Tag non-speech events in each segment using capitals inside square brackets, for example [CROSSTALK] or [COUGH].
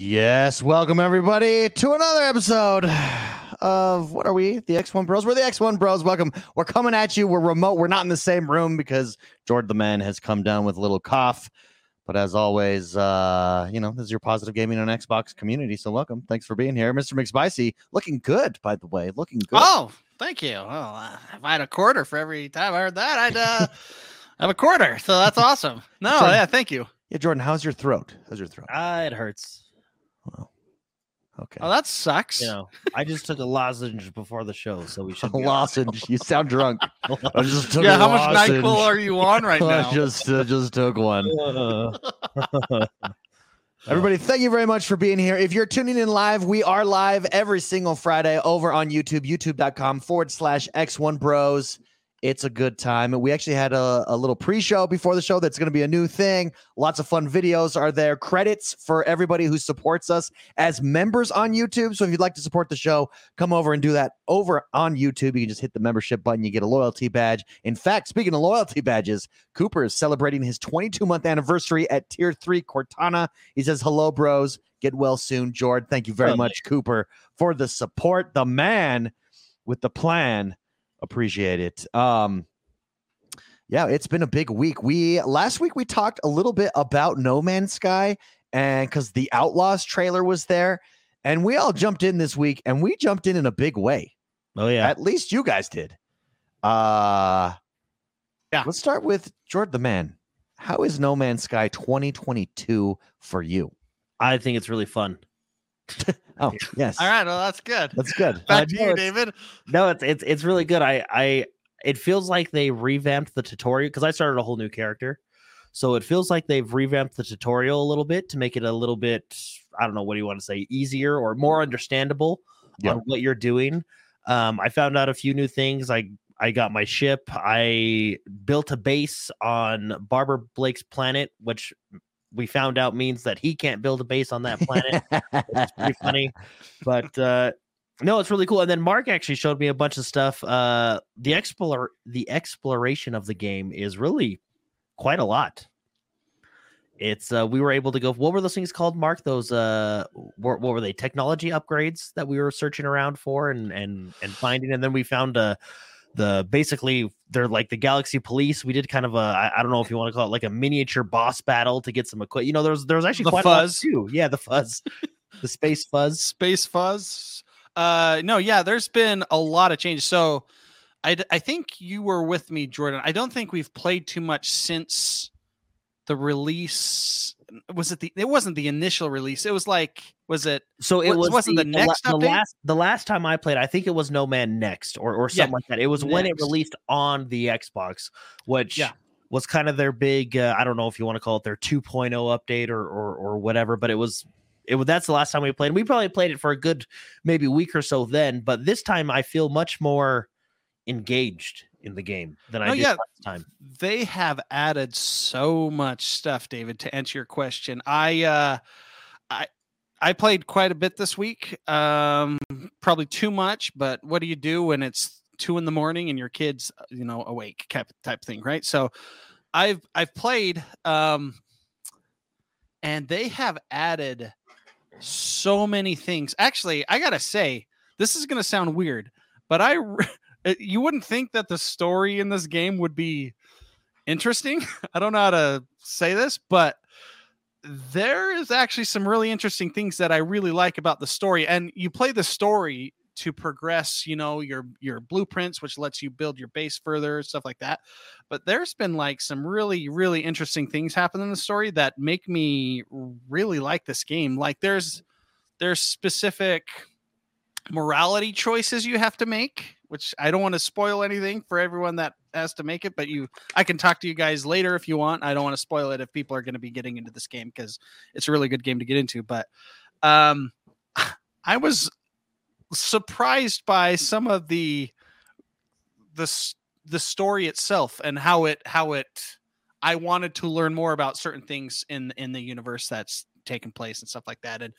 Yes, welcome everybody to another episode of what are we? The X1 Bros. We're the X1 Bros. Welcome. We're coming at you. We're remote. We're not in the same room because Jordan the man has come down with a little cough. But as always, uh, you know, this is your positive gaming on Xbox community. So welcome. Thanks for being here. Mr. McSpicy, looking good, by the way. Looking good. Oh, thank you. Well, uh, if I had a quarter for every time I heard that, I'd uh, [LAUGHS] have a quarter. So that's awesome. No, Jordan. yeah, thank you. Yeah, Jordan, how's your throat? How's your throat? Ah, it hurts. Okay. Oh, that sucks. You know, I just took a lozenge before the show, so we [LAUGHS] should. A be all right. lozenge. You sound drunk. [LAUGHS] I just took yeah, a how much lozenge. NyQuil are you on right [LAUGHS] I now? just uh, just took one. Everybody, thank you very much for being here. If you're tuning in live, we are live every single Friday over on YouTube, youtube.com forward slash X1 Bros. It's a good time. We actually had a, a little pre show before the show that's going to be a new thing. Lots of fun videos are there. Credits for everybody who supports us as members on YouTube. So if you'd like to support the show, come over and do that over on YouTube. You can just hit the membership button, you get a loyalty badge. In fact, speaking of loyalty badges, Cooper is celebrating his 22 month anniversary at Tier 3 Cortana. He says, Hello, bros. Get well soon, Jord. Thank you very much, Cooper, for the support. The man with the plan. Appreciate it. Um, yeah, it's been a big week. We last week we talked a little bit about No Man's Sky, and because the Outlaws trailer was there, and we all jumped in this week, and we jumped in in a big way. oh yeah, At least you guys did. Uh Yeah. Let's start with Jordan the man. How is No Man's Sky 2022 for you? I think it's really fun. [LAUGHS] Oh, [LAUGHS] yes. All right, well, that's good. That's good. [LAUGHS] Back Uh, to no, you, David. No, it's it's it's really good. I I it feels like they revamped the tutorial because I started a whole new character, so it feels like they've revamped the tutorial a little bit to make it a little bit I don't know what do you want to say easier or more understandable Yeah. on what you're doing. Um, I found out a few new things. I I got my ship. I built a base on Barbara Blake's planet, which we found out means that he can't build a base on that planet it's pretty [LAUGHS] funny. But uh no, it's really cool. And then Mark actually showed me a bunch of stuff. Uh the explore the exploration of the game is really quite a lot. It's uh we were able to go what were those things called, Mark? Those uh what, what were they? Technology upgrades that we were searching around for and and and finding and then we found uh the basically they're like the galaxy police we did kind of a I, I don't know if you want to call it like a miniature boss battle to get some equipment you know there's there's actually The quite a lot fuzz. too yeah the fuzz [LAUGHS] the space fuzz Space Fuzz. Uh, no, yeah, there's been a lot of changes. So, i i think you were with me, Jordan. I don't think we've played too much since the release. Was it the? It wasn't the initial release. It was like, was it? So it Was- was wasn't the la- next the update? last the last time I played. I think it was No Man Next or or Yeah, something like that. It was when it released on the Xbox, which Yeah. was kind of their big. Uh, I don't know if you want to call it their 2.0 update or or or whatever, but it was. It was that's the last time we played. We probably played it for a good maybe week or so then, but this time I feel much more engaged in the game than I No, did yeah. last time. they have added so much stuff david to answer your question i uh i i played quite a bit this week um probably too much but what do you do when it's two in the morning and your kids uh, you know awake type, type thing right so i've i've played um and they have added so many things actually i gotta say this is gonna sound weird but i [LAUGHS] you wouldn't think that the story in this game would be interesting. [LAUGHS] I don't know how to say this, but there is actually some really interesting things that I really like about the story. And you play the story to progress, you know, your your blueprints, which lets you build your base further, stuff like that. But there's been like some really, really interesting things happen in the story that make me really like this game. Like there's there's specific morality choices you have to make which i don't want to spoil anything for everyone that has to make it but you i can talk to you guys later if you want i don't want to spoil it if people are going to be getting into this game because it's a really good game to get into but um [SIGHS] i was surprised by some of the the the story itself and how it how it i wanted to learn more about certain things in in the universe that's taken place and stuff like that and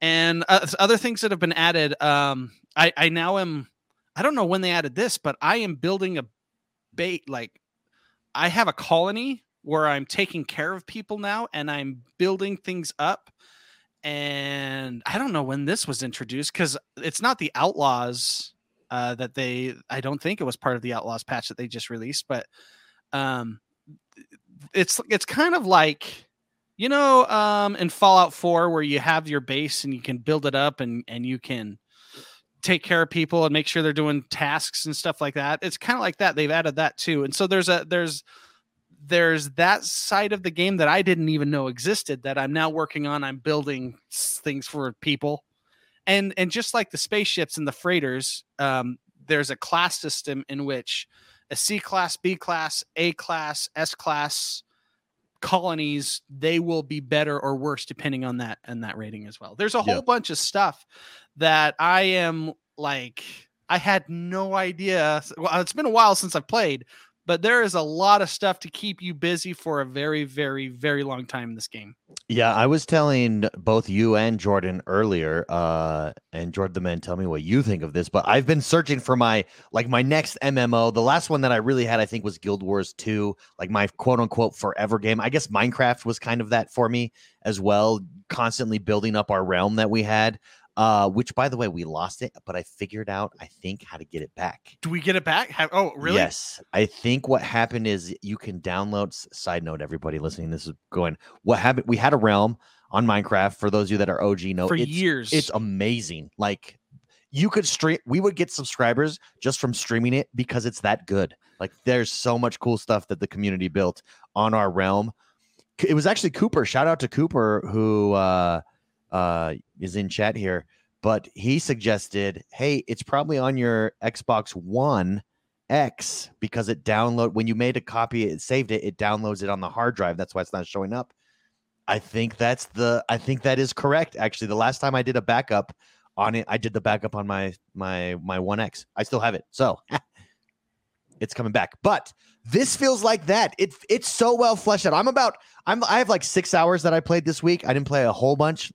and uh, other things that have been added um i i now am i don't know when they added this but i am building a bait like i have a colony where i'm taking care of people now and i'm building things up and I don't know when this was introduced because it's not the Outlaws uh, that they. I don't think it was part of the Outlaws patch that they just released, but um, it's it's kind of like you know um, in Fallout Four where you have your base and you can build it up and and you can take care of people and make sure they're doing tasks and stuff like that. It's kind of like that. They've added that too, and so there's a there's there's that side of the game that I didn't even know existed that I'm now working on. I'm building things for people, and and just like the spaceships and the freighters, um, there's a class system in which a C class, B class, A class, S class colonies they will be better or worse depending on that and that rating as well. There's a whole bunch of stuff that I am like I had no idea. Well, it's been a while since I've played, but there is a lot of stuff to keep you busy for a very, very, very long time in this game. Yeah, I was telling both you and Jordan earlier, uh, and Jordan the man, tell me what you think of this. But I've been searching for my like my next MMO. The last one that I really had, I think, was Guild Wars 2, like my quote unquote forever game. I guess Minecraft was kind of that for me as well, constantly building up our realm that we had. Uh, which by the way, we lost it, but I figured out, I think, how to get it back. Do we get it back? Have, oh, really? Yes. I think what happened is you can download side note, everybody listening. This is going what happened. We had a realm on Minecraft. For those of you that are OG know For it's, years. it's amazing. Like you could stream we would get subscribers just from streaming it because it's that good. Like there's so much cool stuff that the community built on our realm. It was actually Cooper. Shout out to Cooper who uh uh is in chat here, but he suggested, "Hey, it's probably on your Xbox 1 X because it download when you made a copy, it saved it, it downloads it on the hard drive. That's why it's not showing up." I think that's the I think that is correct. Actually, the last time I did a backup on it, I did the backup on my my my 1X. I still have it. So [LAUGHS] it's coming back. But this feels like that. It it's so well fleshed out. I'm about I'm I have like 6 hours that I played this week. I didn't play a whole bunch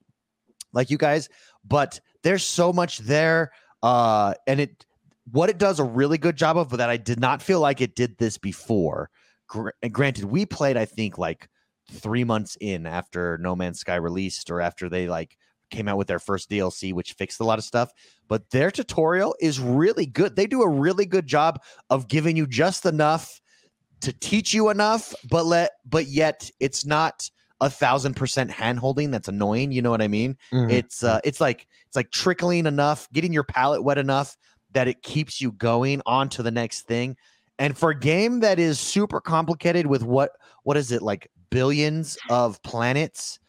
like you guys, but there's so much there uh and it what it does a really good job of but that I did not feel like it did this before. Gr- granted, we played I think like 3 months in after No Man's Sky released or after they like came out with their first DLC which fixed a lot of stuff, but their tutorial is really good. They do a really good job of giving you just enough to teach you enough, but let but yet it's not a thousand percent hand holding that's annoying. You know what I mean? It's uh it's like it's like trickling enough, getting your palate wet enough that it keeps you going on to the next thing. And for a game that is super complicated with what what is it like billions of planets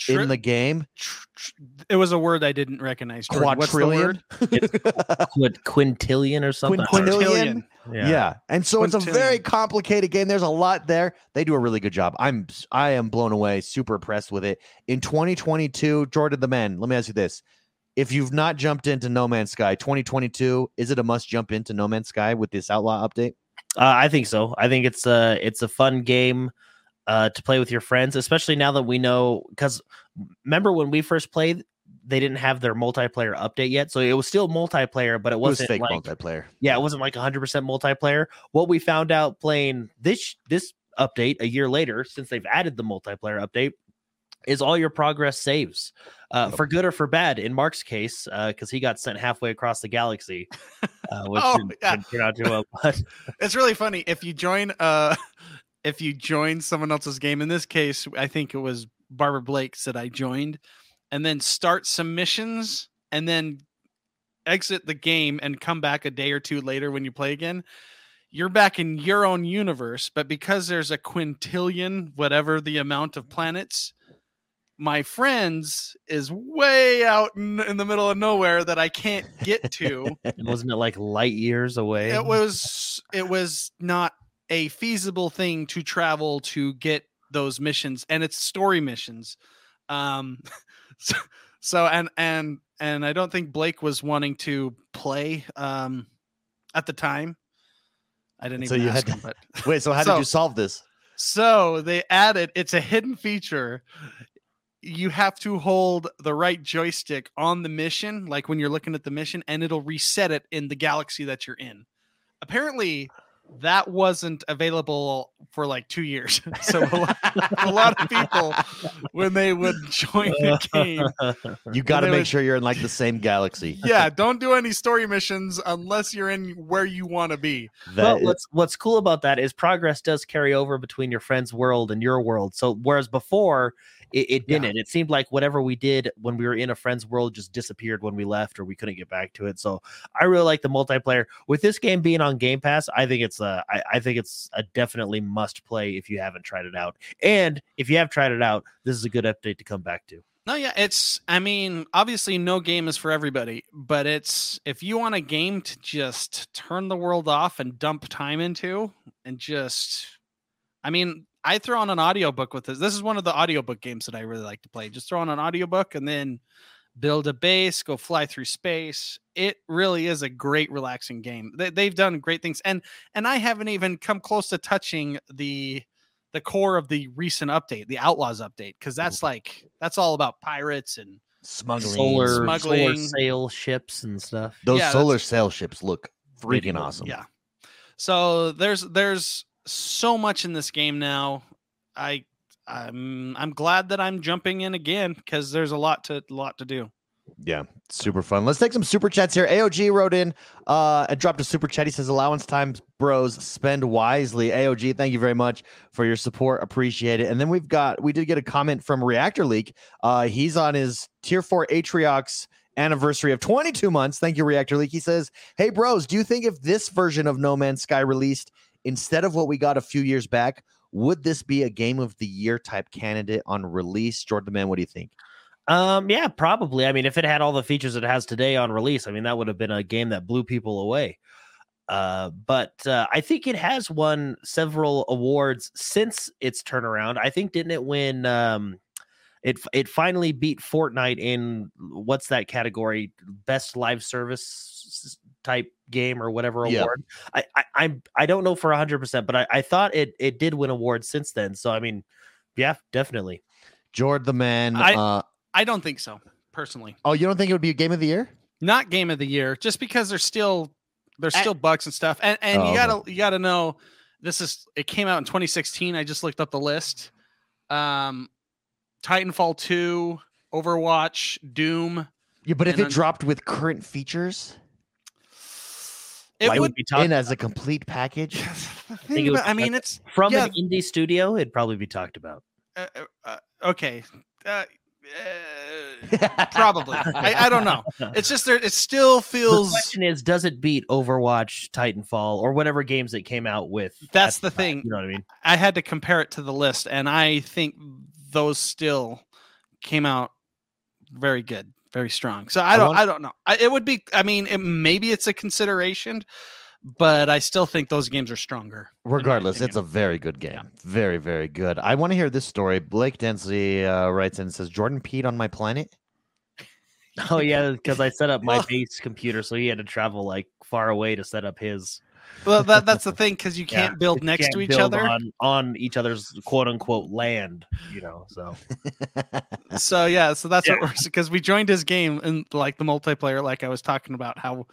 Tri- in the game? tr- tr- it was a word I didn't recognize. Jordan. What's the Quadrillion? [LAUGHS] word? Quint- quintillion or something. Quintillion? Quintillion. Yeah. And so it's a very complicated game. There's a lot there. They do a really good job. I'm I am blown away, super impressed with it. In 2022, Jordan the Man, let me ask you this. If you've not jumped into No Man's Sky 2022, is it a must jump into No Man's Sky with this outlaw update? Uh, I think so. I think it's a it's a fun game uh, to play with your friends, especially now that we know. Because remember when we first played, they didn't have their multiplayer update yet, so it was still multiplayer, but it It was wasn't like multiplayer. yeah, it wasn't like 100 percent multiplayer. What we found out playing this this update a year later, since they've added the multiplayer update, is all your progress saves, uh, Yep. for good or for bad. In Mark's case, because he got sent halfway across the galaxy, [LAUGHS] uh, which Oh, didn't, yeah. didn't turn out too well. [LAUGHS] But It's really funny if you join uh [LAUGHS] if you join someone else's game. In this case, I think it was Barbara Blake's that I joined, and then start some missions, and then exit the game and come back a day or two later when you play again. You're back in your own universe, but because there's a quintillion, whatever the amount of planets, my friends is way out in, in the middle of nowhere that I can't get to. [LAUGHS] wasn't it like light years away? it was it was not a feasible thing to travel to get those missions and it's story missions um [LAUGHS] so, so and and and i don't think blake was wanting to play um at the time i didn't So even you ask had him but [LAUGHS] Wait, so how [LAUGHS] So- did you solve this? so they added it's a hidden feature. You have to hold the right joystick on the mission, like when you're looking at the mission, and it'll reset it in the galaxy that you're in. Apparently, that wasn't available for like two years. [LAUGHS] so a lot, a lot of people, when they would join the game, [LAUGHS] You got to make would- sure you're in like the same galaxy. [LAUGHS] yeah, don't do any story missions unless you're in where you want to be. That well, is- what's what's cool about that is progress does carry over between your friend's world and your world. So whereas before it, it didn't, it seemed like whatever we did when we were in a friend's world just disappeared when we left or we couldn't get back to it. So I really like the multiplayer. With this game being on Game Pass, I think it's a I, I think it's a definitely must play if you haven't tried it out. And if you have tried it out, this is a good update to come back to. No, yeah, it's. I mean, obviously, no game is for everybody, but it's if you want a game to just turn the world off and dump time into, and just, I mean, I throw on an audiobook with this. This is one of the audiobook games that I really like to play. Just throw on an audiobook and then build a base, go fly through space. It really is a great, relaxing game. They, they've done great things, and and I haven't even come close to touching the the core of the recent update, the Outlaws update, because that's like that's all about pirates and smuggling. Solar solar Smuggling. sail ships and stuff. Those Yeah, solar sail ships look freaking awesome. yeah. So there's there's so much in this game now. I I'm I'm glad that I'm jumping in again because there's a lot to lot to do. Yeah, super fun. Let's take some super chats here. AOG wrote in uh and dropped a super chat. He says allowance times bros spend wisely. AOG, thank you very much for your support. Appreciate it. And then we've got we did get a comment from Reactor Leak. Uh he's on his tier 4 Atriox anniversary of 22 months. Thank you, Reactor Leak. He says, Hey bros, do you think if this version of No Man's Sky released instead of what we got a few years back, would this be a game of the year type candidate on release? Jordan the Man, what do you think? Um, yeah, probably. I mean, if it had all the features it has today on release, I mean, that would have been a game that blew people away. Uh, but uh, I think it has won several awards since its turnaround. I think didn't it win? Um, it it finally beat Fortnite in what's that category? Best live service type game or whatever Yeah. award. I I I'm, I don't know for hundred percent, but I, I thought it it did win awards since then. So I mean, yeah, definitely. Jordan the man. I- uh, I don't think so personally. Oh, you don't think it would be a game of the year? Not game of the year, just because there's still there's I- still bugs and stuff. And and Oh, you gotta you gotta know this is it came out in 2016. I just looked up the list. Um Titanfall 2, Overwatch, Doom. Yeah, but if it then- dropped with current features It Like, would be talked in as a complete package, [LAUGHS] the think it would about- I mean it's from Yeah. an indie studio, it'd probably be talked about. uh, uh, uh, okay. Uh, uh, [LAUGHS] probably. I, I don't know. It's just there it still The feels question is, does it beat Overwatch, Titanfall, or whatever games it came out with? That's the time? thing. You know what I mean? I had to compare it to the list, and I think those still came out very good, very strong. So I I don't, want- I don't know. I, it would be. I mean, it, maybe it's a consideration, but I still think those games are stronger. regardless, it's a very good game. Yeah. Very, very good. I want to hear this story. Blake Densey uh, writes in and says, Jordan peed on my planet. Oh yeah, because I set up my Well- [LAUGHS] base computer, so he had to travel like far away to set up his. Well, that, that's the thing because you can't build next can't to each build other. on, on each other's quote unquote land. You know, so [LAUGHS] so yeah, so that's Yeah. what we're because we joined his game and like the multiplayer, like I was talking about how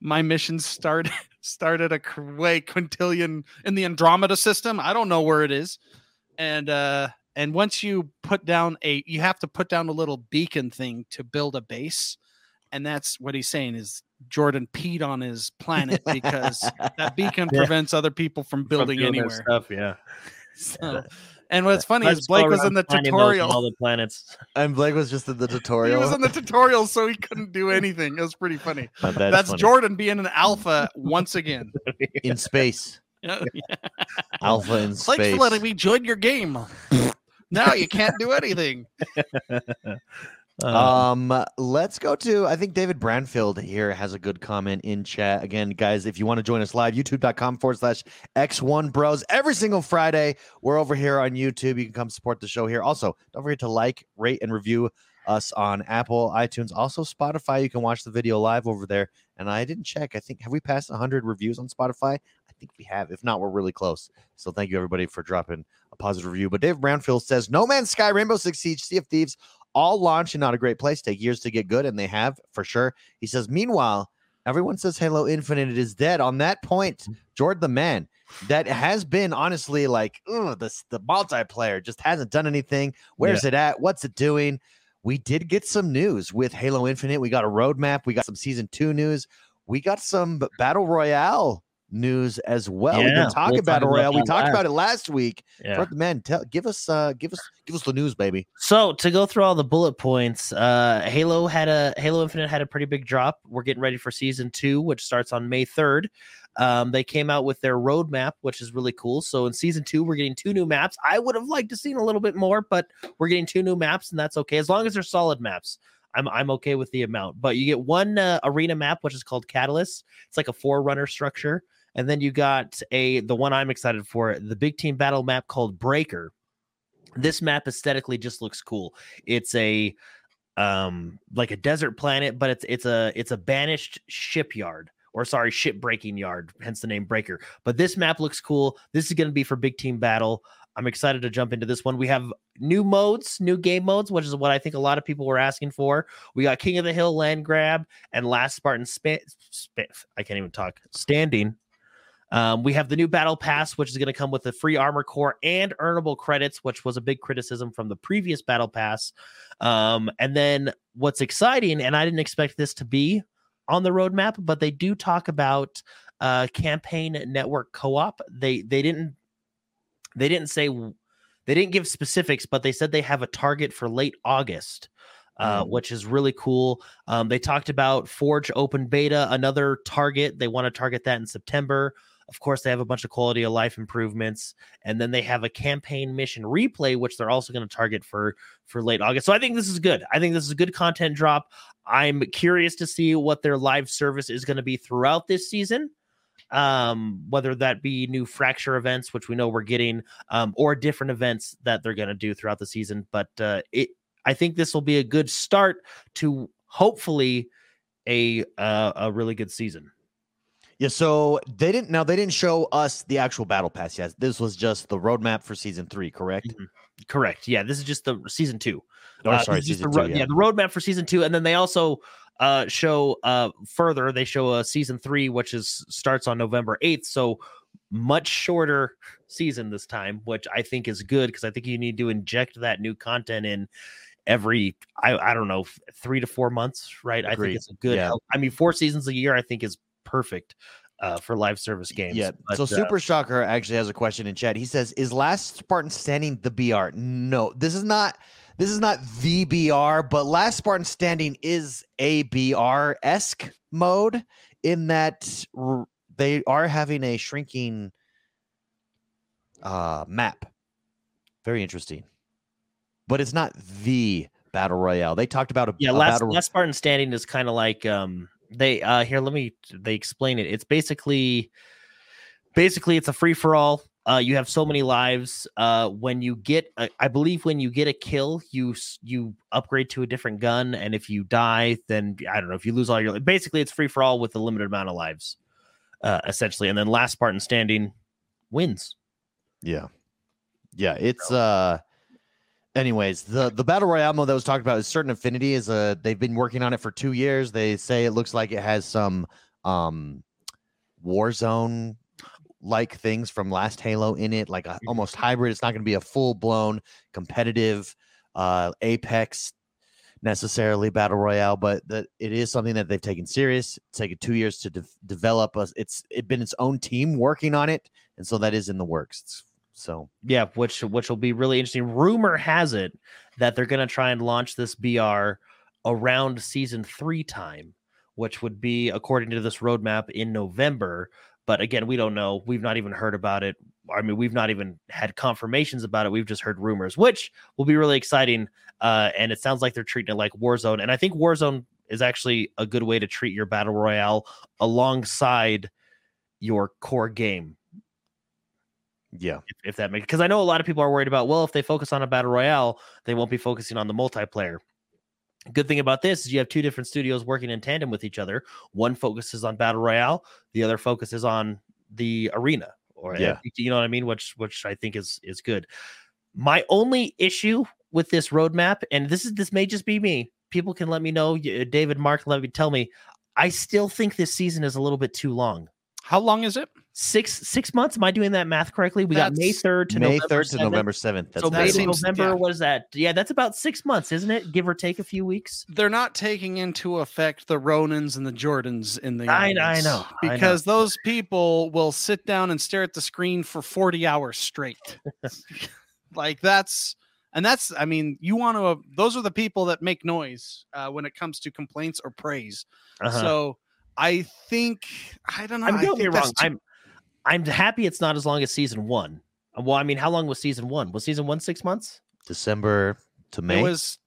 my mission started [LAUGHS] started a qu- way quintillion in the Andromeda system. I don't know where it is, and uh and once you put down a, you have to put down a little beacon thing to build a base, and that's what he's saying is Jordan peed on his planet because that [LAUGHS] beacon Yeah. prevents other people from From building doing anywhere. stuff. Yeah, [LAUGHS] [LAUGHS] So, and what's funny is Blake was in the finding those on tutorial. all the planets. and Blake was just in the tutorial. He was in the tutorial, so he couldn't do anything. It was pretty funny. That's, that's funny. Jordan being an alpha once again. in space. Oh, yeah. Alpha in Thanks space. for letting me join your game. now you can't do anything. Uh, Um, let's go to. I think David Branfield here has a good comment in chat. Again, guys, if you want to join us live, youtube.com forward slash X1 Bros. Every single Friday, we're over here on YouTube. You can come support the show here. Also, don't forget to like, rate, and review us on Apple, iTunes, also Spotify. You can watch the video live over there. And I didn't check. I think have we passed 100 reviews on Spotify? I think we have. If not, we're really close. So thank you everybody for dropping a positive review. But Dave Brownfield says, "No Man's Sky, Rainbow Six Siege, Sea of Thieves, all launch and not a great place. Take years to get good, and they have for sure." He says, "Meanwhile, Everyone says Halo Infinite is dead. On that point, Mm-hmm. Jordan the man, that has been honestly like, ugh, this the multiplayer just hasn't done anything. Where's it at? What's it doing? We did get some news with Halo Infinite. We got a roadmap. We got some season two news. We got some battle royale news as well. Yeah, we'll talk battle about royale. We talked last. about it last week. Yeah. Man, tell give us uh give us give us the news, baby. So to go through all the bullet points, uh, Halo had a Halo Infinite had a pretty big drop. We're getting ready for season two, which starts on May third. Um, they came out with their roadmap, which is really cool. So in season two, we're getting two new maps. I would have liked to seen a little bit more, but we're getting two new maps, and that's okay as long as they're solid maps. I'm I'm okay with the amount. But you get one uh, arena map, which is called Catalyst. It's like a forerunner structure, and then you got a the one I'm excited for, the big team battle map called Breaker. This map aesthetically just looks cool. It's a um like a desert planet, but it's it's a it's a banished shipyard or sorry, ship breaking yard, hence the name Breaker. But this map looks cool. This is going to be for big team battle. I'm excited to jump into this one. We have new modes, new game modes, which is what I think a lot of people were asking for. We got King of the Hill land grab and Last Spartan spa- spa- I can't even talk. Standing. Um, we have the new battle pass, which is going to come with the free armor core and earnable credits, which was a big criticism from the previous battle pass. Um, and then what's exciting, and I didn't expect this to be on the roadmap, but they do talk about uh, campaign network co-op. They they didn't they didn't say they didn't give specifics, but they said they have a target for late August. Uh, Mm. which is really cool. Um, they talked about Forge open beta, another target. They want to target that in September. Of course, they have a bunch of quality of life improvements, and then they have a campaign mission replay, which they're also going to target for for late August. So I think this is good. I think this is a good content drop. I'm curious to see what their live service is going to be throughout this season. Um, whether that be new fracture events, which we know we're getting, um, or different events that they're going to do throughout the season. But uh, it, I think this will be a good start to hopefully a uh, a really good season. Yeah, so they didn't now they didn't show us the actual battle pass yet. This was just the roadmap for season three, correct? Correct. Yeah, this is just the season two. Oh, Uh, sorry, this is just season the two. yeah. Yeah. the roadmap for season two, and then they also uh show uh further. They show a season three, which is starts on November eighth. So much shorter season this time, which I think is good because I think you need to inject that new content in every I I don't know three to four months, right? I think it's a good. Yeah. I mean, four seasons a year, I think is perfect uh for live service games. Yeah. But, so uh, Super Shocker actually has a question in chat. He says, "Is Last Spartan Standing the BR?" No, this is not. This is not the BR, but Last Spartan Standing is a BR esque mode in that r- they are having a shrinking uh, map. Very interesting, but it's not the battle royale. They talked about a yeah a last battle. last spartan standing is kind of like um they uh here let me they explain it. It's basically basically it's a free-for-all. Uh you have so many lives uh when you get a, i believe when you get a kill you you upgrade to a different gun and if you die then i don't know if you lose all your basically it's free for all with a limited amount of lives uh essentially. And then last spartan standing wins. Yeah. Yeah, it's uh anyways, the the battle royale mode that was talked about is certain affinity is a they've been working on it for 2 years. They say it looks like it has some um Warzone like things from last Halo in it, like a, almost hybrid. It's not going to be a full blown competitive uh Apex necessarily battle royale, but that it is something that they've taken serious. It's taken two years to de- develop. Us, it's it been its own team working on it, and so that is in the works. It's- so Yeah, which which will be really interesting. Rumor has it that they're going to try and launch this BR around season 3 time, which would be according to this roadmap in November, but again, we don't know. We've not even heard about it. I mean, we've not even had confirmations about it. We've just heard rumors, which will be really exciting. Uh, and it sounds like they're treating it like Warzone. And I think Warzone is actually a good way to treat your battle royale alongside your core game yeah, if, if that makes because I know a lot of people are worried about well if they focus on a battle royale they won't be focusing on the multiplayer. Good thing about this is you have two different studios working in tandem with each other. One focuses on battle royale, the other focuses on the arena. Or eh, Yeah. you know what I mean, which which I think is is good. My only issue with this roadmap, and this is this may just be me. People can let me know. David, Mark, let me tell me. I still think this season is a little bit too long. How long is it? Six six months. Am I doing that math correctly? We got May third to May November third to 7th. November seventh. That's So that May May to November. yeah. What is that? Yeah, that's about six months, isn't it? Give or take a few weeks. They're not taking into effect the Ronans and the Jordans in the I- I audience know, I know. because those people will sit down and stare at the screen for 40 hours straight. [LAUGHS] like that's and that's I mean you want to those are the people that make noise uh, when it comes to complaints or praise. Uh-huh. So I think I don't know. I'm I don't get me think that's wrong. too- I'm I'm happy it's not as long as season one. Uh, Well, I mean, how long was season one? Was season one six months? December to May. it was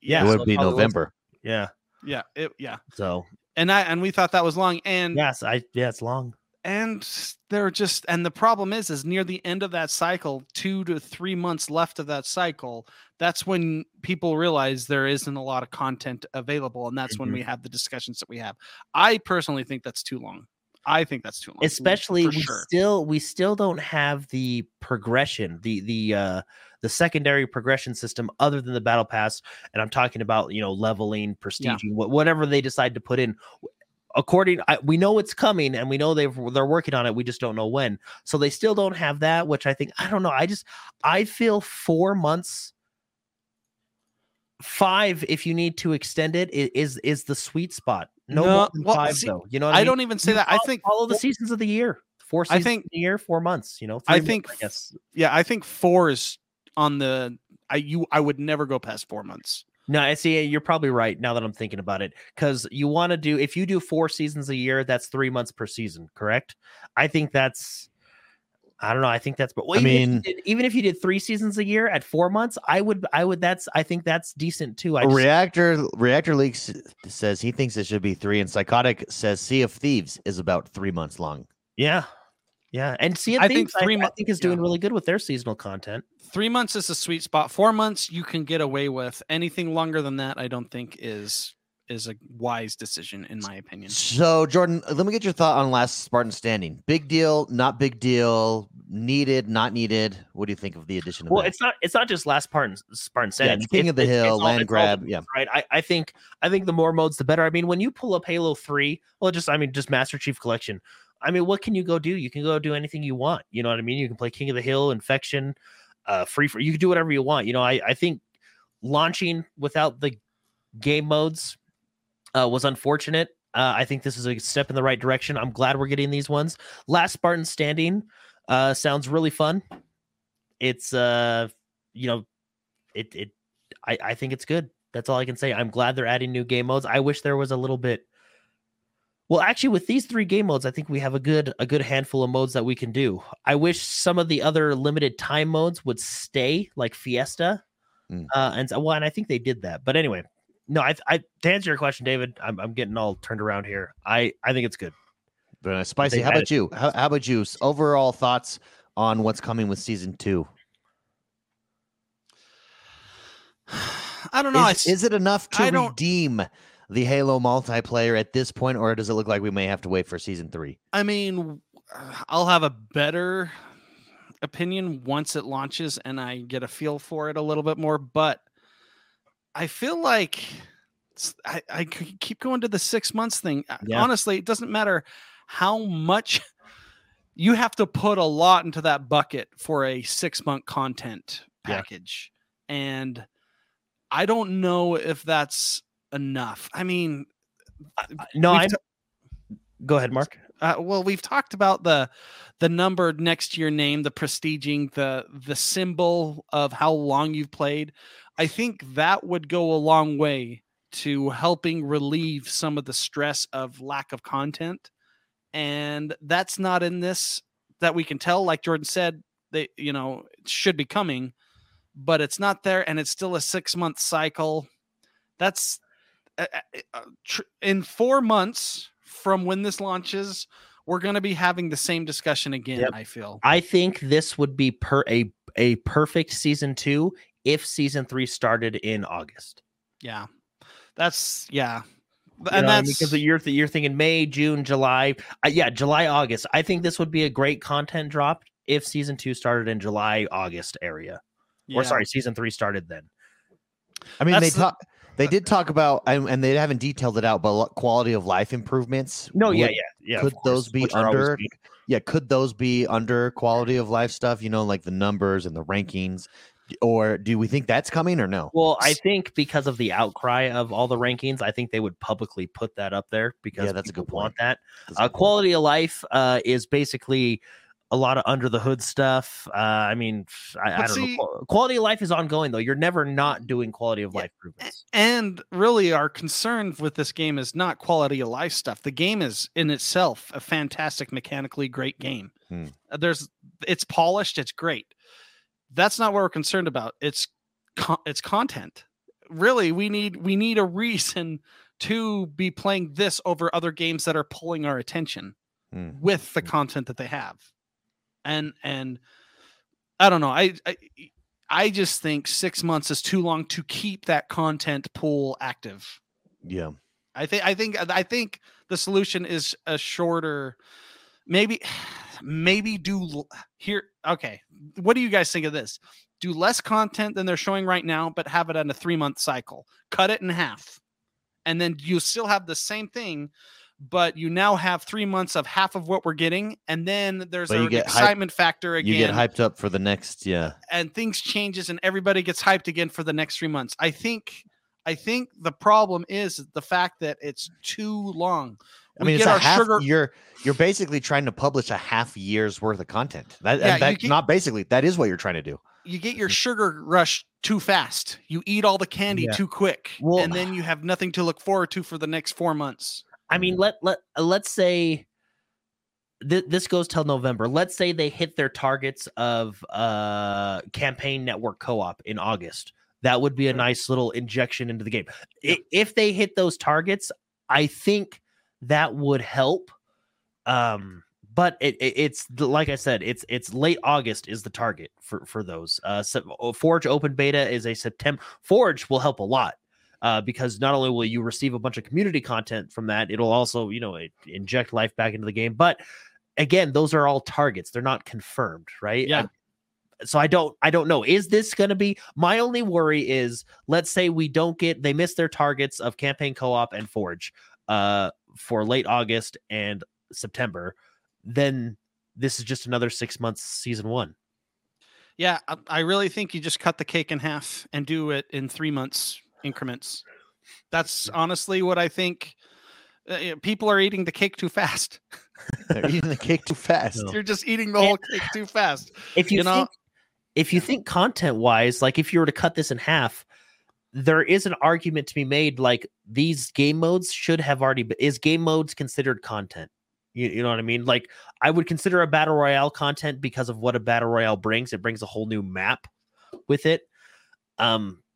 Yeah, it would it be probably was- November. Yeah. yeah it, yeah So and I and we thought that was long and yes, I yeah, it's long. And they're just and the problem is is near the end of that cycle two to three months left of that cycle that's when people realize there isn't a lot of content available and that's when Mhm. we have the discussions that we have i personally think that's too long i think that's too long Especially we sure still we still don't have the progression, the the uh the secondary progression system other than the battle pass. And I'm talking about, you know, leveling, prestige wha- whatever they decide to put in. According, I, we know it's coming, and we know they've they're working on it. We just don't know when. So they still don't have that, which I think I don't know. I just I feel four months, five if you need to extend it is is the sweet spot. No, No, more than well, five see, though. You know, what i mean? don't even say You that i think follow the seasons of the year. Four I think- of the year, four months. You know, I think months, I guess. yeah i think four is on the i you i would never go past four months No, I see. You're probably right now that I'm thinking about it. Because you want to do if you do four seasons a year, that's three months per season, correct? I think that's. I don't know. I think that's. But well, I even if you mean- did- even if you did three seasons a year at four months, I would. I would. That's. I think that's decent too. I just, Reactor Reactor Leaks says he thinks it should be three, and Psychotic says Sea of Thieves is about three months long. yeah, yeah. And see, I I think think three I, mon- think is doing yeah. really good with their seasonal content. three months is a sweet spot four months you can get away with anything longer than that i don't think is is a wise decision in my opinion So, Jordan, let me get your thought on last Spartan Standing. Big deal, not big deal, needed, not needed. What do you think of the addition of Well, that? it's not. It's not just last Spartan Spartan yeah, Senate. it's King of the Hill, land grab. modes, Yeah, right. I, I think I think the more modes, the better. I mean, when you pull up Halo Three, well, just I mean, just Master Chief Collection. I mean, what can you go do? You can go do anything you want. You know what I mean? You can play King of the Hill, Infection, uh, Free for. You can do whatever you want. You know, I I think launching without the game modes uh, was unfortunate. Uh, I think this is a step in the right direction. I'm glad we're getting these ones. Last Spartan Standing uh, sounds really fun. It's uh, you know, it it I, I think it's good. That's all I can say. I'm glad they're adding new game modes. I wish there was a little bit. Well, actually, with these three game modes, I think we have a good a good handful of modes that we can do. I wish some of the other limited time modes would stay, like Fiesta, Mm. uh, and so- well, and I think they did that. But anyway, no, I, I to answer your question, David, I'm, I'm getting all turned around here. I I think it's good. very nice. Spicy. They've How about added- you? How, how about you? Overall thoughts on what's coming with season two? [SIGHS] i don't know Is, is it enough to I don't- redeem the Halo multiplayer at this point, or does it look like we may have to wait for season three? I mean, I'll have a better opinion once it launches and I get a feel for it a little bit more. But I feel like I, I keep going to the six months thing. Uh, Yeah. Honestly, it doesn't matter how much [LAUGHS] you have to put a lot into that bucket for a six month content Yeah. package. And I don't know if that's enough. I mean, No, I'm. ta- Go ahead, Mark. uh, well, we've talked about the the number next to your name, the prestiging, the the symbol of how long you've played. I think that would go a long way to helping relieve some of the stress of lack of content, and that's not in this that we can tell. Like Jordan said, they you know it should be coming, but it's not there, and it's still a six month cycle. That's Uh, uh, uh, in four months from when this launches, we're going to be having the same discussion again. Yep. I feel. I think this would be per a a perfect season two if season three started in August. Yeah, that's yeah, You and know I mean? that's because you're th- you're thinking May, June, July. Uh, yeah, July, August. I think this would be a great content drop if season two started in July, August area. Or sorry, season three started then. I mean, That's they the- talk. They did talk about, and, and they haven't detailed it out, but quality of life improvements. No, yeah, would- yeah, yeah. of could those be which under-. Yeah, could those be under quality of life stuff? You know, like the numbers and the rankings, or do we think that's coming or no? Well, I think because of the outcry of all the rankings, I think they would publicly put that up there because Yeah, that's a good want point. that. That's a Uh, good point. quality of life uh, is basically a lot of under the hood stuff. Uh, I mean, I, I don't see- know. Quality of life is ongoing though. You're never not doing quality of Yeah, life improvements. And really, our concern with this game is not quality of life stuff. The game is in itself a fantastic, mechanically great game. Hmm. Uh, There's, it's polished, it's great. That's not what we're concerned about. It's, co- it's content. Really, we need we need a [LAUGHS] reason to be playing this over other games that are pulling our attention Hmm. with the content that they have. And and I don't know. I, I I just think six months is too long to keep that content pool active. Yeah. I think I think I think the solution is a shorter, maybe maybe do here. Okay, what do you guys think of this? Do less content than they're showing right now, but have it on a three month cycle. Cut it in half, and then you still have the same thing. But you now have three months of half of what we're getting, and then there's an excitement factor again You get hyped up for the next. Yeah. and things changes and everybody gets hyped again for the next three months. I think I think the problem is the fact that it's too long. I We mean, it's get a our half. sugar- You're you're basically trying to publish a half year's worth of content. That, Yeah, and that get- not basically. That is what you're trying to do. You get your mm-hmm. sugar rush too fast. You eat all the candy Yeah. too quick, Well- and then you have nothing to look forward to for the next four months. I mean, let let uh, let's say th- this goes till November. Let's say they hit their targets of uh campaign network co-op in August. That would be a nice little injection into the game. I- If they hit those targets, I think that would help. Um, but it, it- it's like I said, it's it's late August is the target for for those. Uh, oh, Forge open beta is a September. Forge will help a lot uh, because not only will you receive a bunch of community content from that, it'll also you know it, inject life back into the game. But again, those are all targets; they're not confirmed, right? Yeah. So I don't I don't know. Is this going to be my only worry? Is let's say we don't get they miss their targets of campaign co-op and Forge uh, for late August and September, then this is just another six months season one. Yeah, I, I really think you just cut the cake in half and do it in three months increments. That's honestly what I think. Uh, people are eating the cake too fast. They're eating the cake too fast. No. You're just eating the whole cake too fast. if you, You know- think if you think content wise like if you were to cut this in half there is an argument to be made like these game modes should have already been is game modes considered content you, you know what i mean like i would consider a battle royale content because of what a battle royale brings it brings a whole new map with it um y-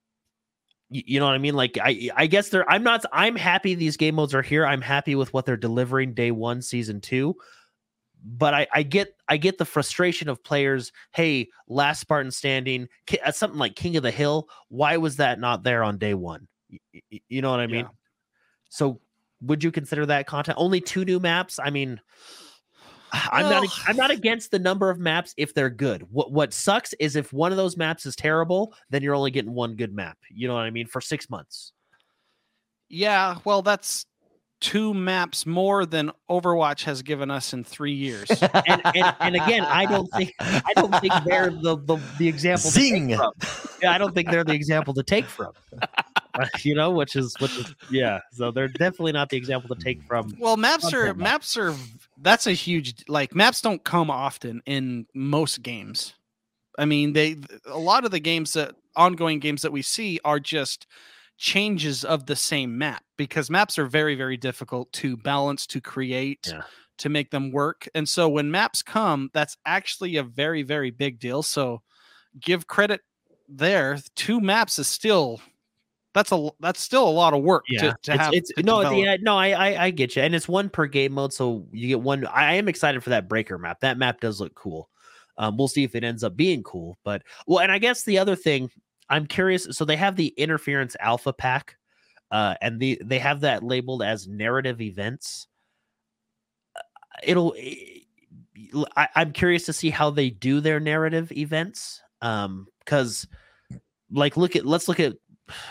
you know what i mean like i i guess they're i'm not i'm happy these game modes are here i'm happy with what they're delivering day one season two but I, I get I get the frustration of players. Hey, last Spartan standing, uh, something like King of the Hill. Why was that not there on day one? Y- y- You know what I mean? Yeah. So, would you consider that content? Only two new maps. I mean, I'm not I'm not against the number of maps if they're good. What what sucks is if one of those maps is terrible, then you're only getting one good map. You know what I mean? For six months. Yeah, well, that's two maps more than Overwatch has given us in three years. And, and, and again, I don't think I don't think they're the the, the example. to take Zing. from. Yeah, I don't think they're the example to take from. [LAUGHS] [LAUGHS] You know, which is which is yeah. So they're definitely not the example to take from. well, maps are maps are that's a huge like maps don't come often in most games. I mean, they a lot of the games that ongoing games that we see are just changes of the same map because maps are very very difficult to balance to create Yeah. to make them work. And so when maps come, that's actually a very very big deal. So give credit there. Two maps is still that's a that's still a lot of work Yeah, to, to it's, have. it's to no, develop. no, I, I I get you, and it's one per game mode, so you get one. I am excited for that breaker map. That map does look cool. Um, we'll see if it ends up being cool, but well, and I guess the other thing I'm curious. So they have the interference alpha pack, uh, and the they have that labeled as narrative events. Uh, It'll. I, I'm curious to see how they do their narrative events, um, because like look at let's look at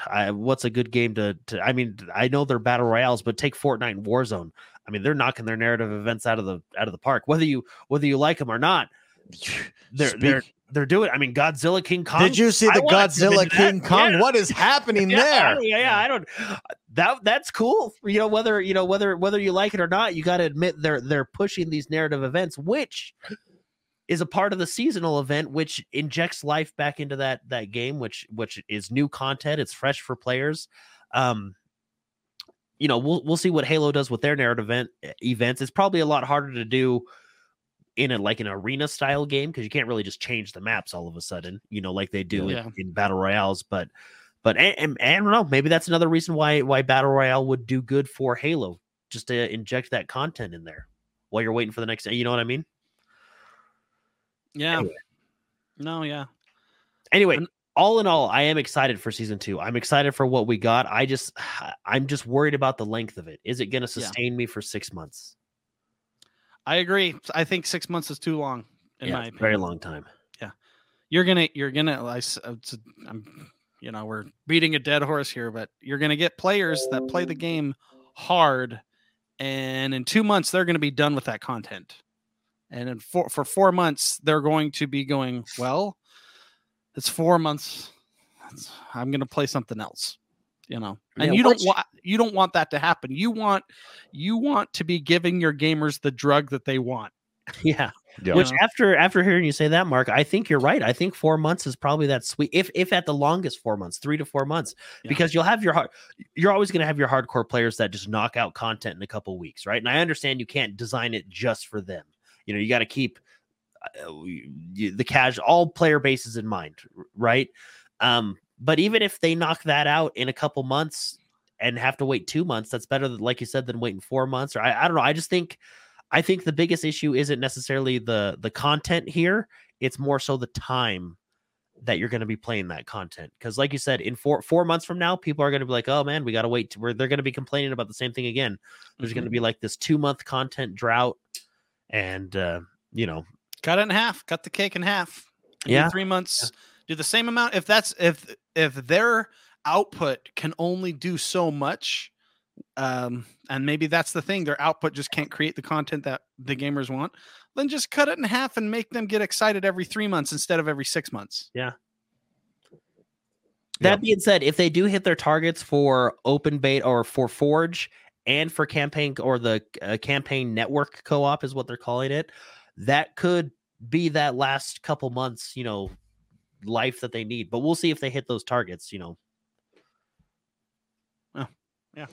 I, what's a good game to, to? I mean, I know they're battle royales, but take Fortnite and Warzone. I mean, they're knocking their narrative events out of the out of the park, whether you whether you like them or not. [SIGHS] They're Speak- they're they're doing. I mean, Godzilla King Kong. Did you see the wanna Godzilla. King Kong? Yeah. What is happening [LAUGHS] yeah, there? yeah, yeah, I don't. That that's cool. You know whether you know whether whether you like it or not. You got to admit they're they're pushing these narrative events, which is a part of the seasonal event, which injects life back into that that game, which which is new content. It's fresh for players. Um, you know, we'll we'll see what Halo does with their narrative event events. It's probably a lot harder to do in a like an arena style game because you can't really just change the maps all of a sudden, you know, like they do Yeah. in, in battle royales. But but and, and, and I don't know, maybe that's another reason why why battle royale would do good for Halo, just to inject that content in there while you're waiting for the next. You know what I mean? Yeah. Anyway. No, yeah. Anyway, And- all in all, I am excited for season two. I'm excited for what we got. I just, [SIGHS] I'm just worried about the length of it. Is it going to Yeah. sustain me for six months? I agree. I think six months is too long. In yeah, my a very long time. Yeah, you're gonna, you're gonna. I uh, I'm, you know, we're beating a dead horse here, but you're gonna get players that play the game hard, and in two months they're gonna be done with that content, and in four for four months they're going to be going well. It's four months. That's- I'm gonna play something else. You know, and Yeah, you don't want you don't want that to happen. You want you want to be giving your gamers the drug that they want. [LAUGHS] Yeah. Yeah. Which after after hearing you say that, Mark, I think you're right. I think four months is probably that sweet. If if at the longest four months, three to four months, Yeah. because you'll have your hard, you're always going to have your hardcore players that just knock out content in a couple weeks, right? And I understand you can't design it just for them. You know, you got to keep uh, the cash all player bases in mind, right? Um, but even if they knock that out in a couple months and have to wait two months, that's better, than, like you said, than waiting four months. Or I, I don't know. I just think I think the biggest issue isn't necessarily the the content here. It's more so the time that you're going to be playing that content. Because, like you said, in four four months from now, people are going to be like, "Oh man, we got to wait." Where they're going to be complaining about the same thing again. There's going to be like this two month content drought, and uh, you know, cut it in half cut the cake in half and Yeah. three months do the same amount if that's if if their output can only do so much um and maybe that's the thing their output just can't create the content that the gamers want then just cut it in half and make them get excited every three months instead of every six months Yeah, That Yeah. being said, if they do hit their targets for open beta or for Forge and for campaign or the uh, campaign network co-op is what they're calling it, that could be that last couple months, you know, life that they need. But we'll see if they hit those targets, you know. Well, yeah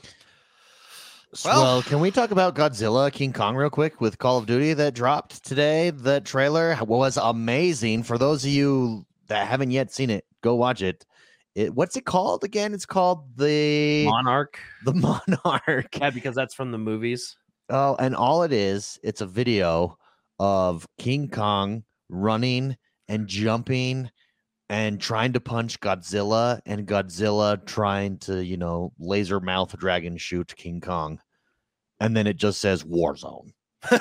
Well- can we talk about Godzilla King Kong real quick with Call of Duty that dropped today? The trailer was amazing. For those of you that haven't yet seen it, go watch it. It what's it called again? It's called the Monarch. the Monarch. Yeah, because that's from the movies. Oh, and all it is, it's a video of King Kong running and jumping and trying to punch Godzilla and Godzilla trying to, you know, laser mouth dragon shoot King Kong. And then it just says Warzone. [LAUGHS]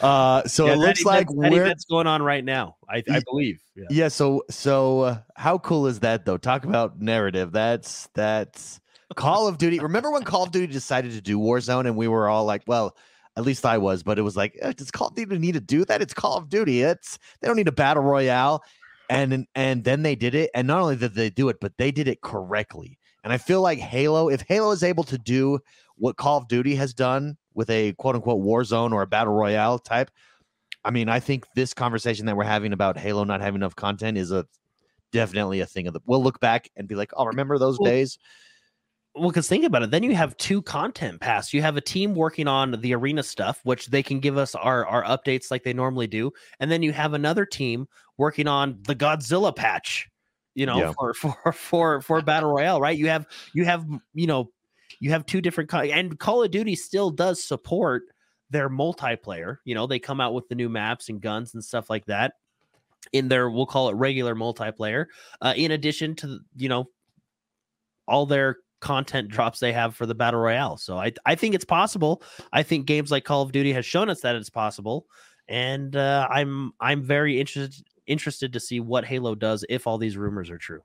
Uh so Yeah, it that looks like that we're event's going on right now. I, I believe. Yeah. Yeah, so so uh, how cool is that though? Talk about narrative. That's that's Call of Duty. Remember when Call of Duty decided to do Warzone and we were all like, well, at least I was, but it was like, "Uh, does Call of Duty need to do that? It's Call of Duty. It's they don't need a battle royale. And and then they did it, and not only did they do it, but they did it correctly. And I feel like Halo, if Halo is able to do what Call of Duty has done with a quote unquote war zone or a battle royale type, I mean, I think this conversation that we're having about Halo not having enough content is a definitely a thing of the. We'll look back and be like, oh, remember those Well, days? Well, because think about it. Then you have two content paths. You have a team working on the arena stuff, which they can give us our, our updates like they normally do. And then you have another team working on the Godzilla patch, you know, Yeah. for, [LAUGHS] for, for, for Battle Royale, right? You have, you have, you know, you have two different, and Call of Duty still does support their multiplayer. You know, they come out with the new maps and guns and stuff like that in their, we'll call it regular multiplayer, uh, in addition to, you know, all their content [LAUGHS] drops they have for the battle royale. So I I think it's possible. I think games like Call of Duty has shown us that it's possible, and uh, I'm I'm very interested interested to see what Halo does if all these rumors are true.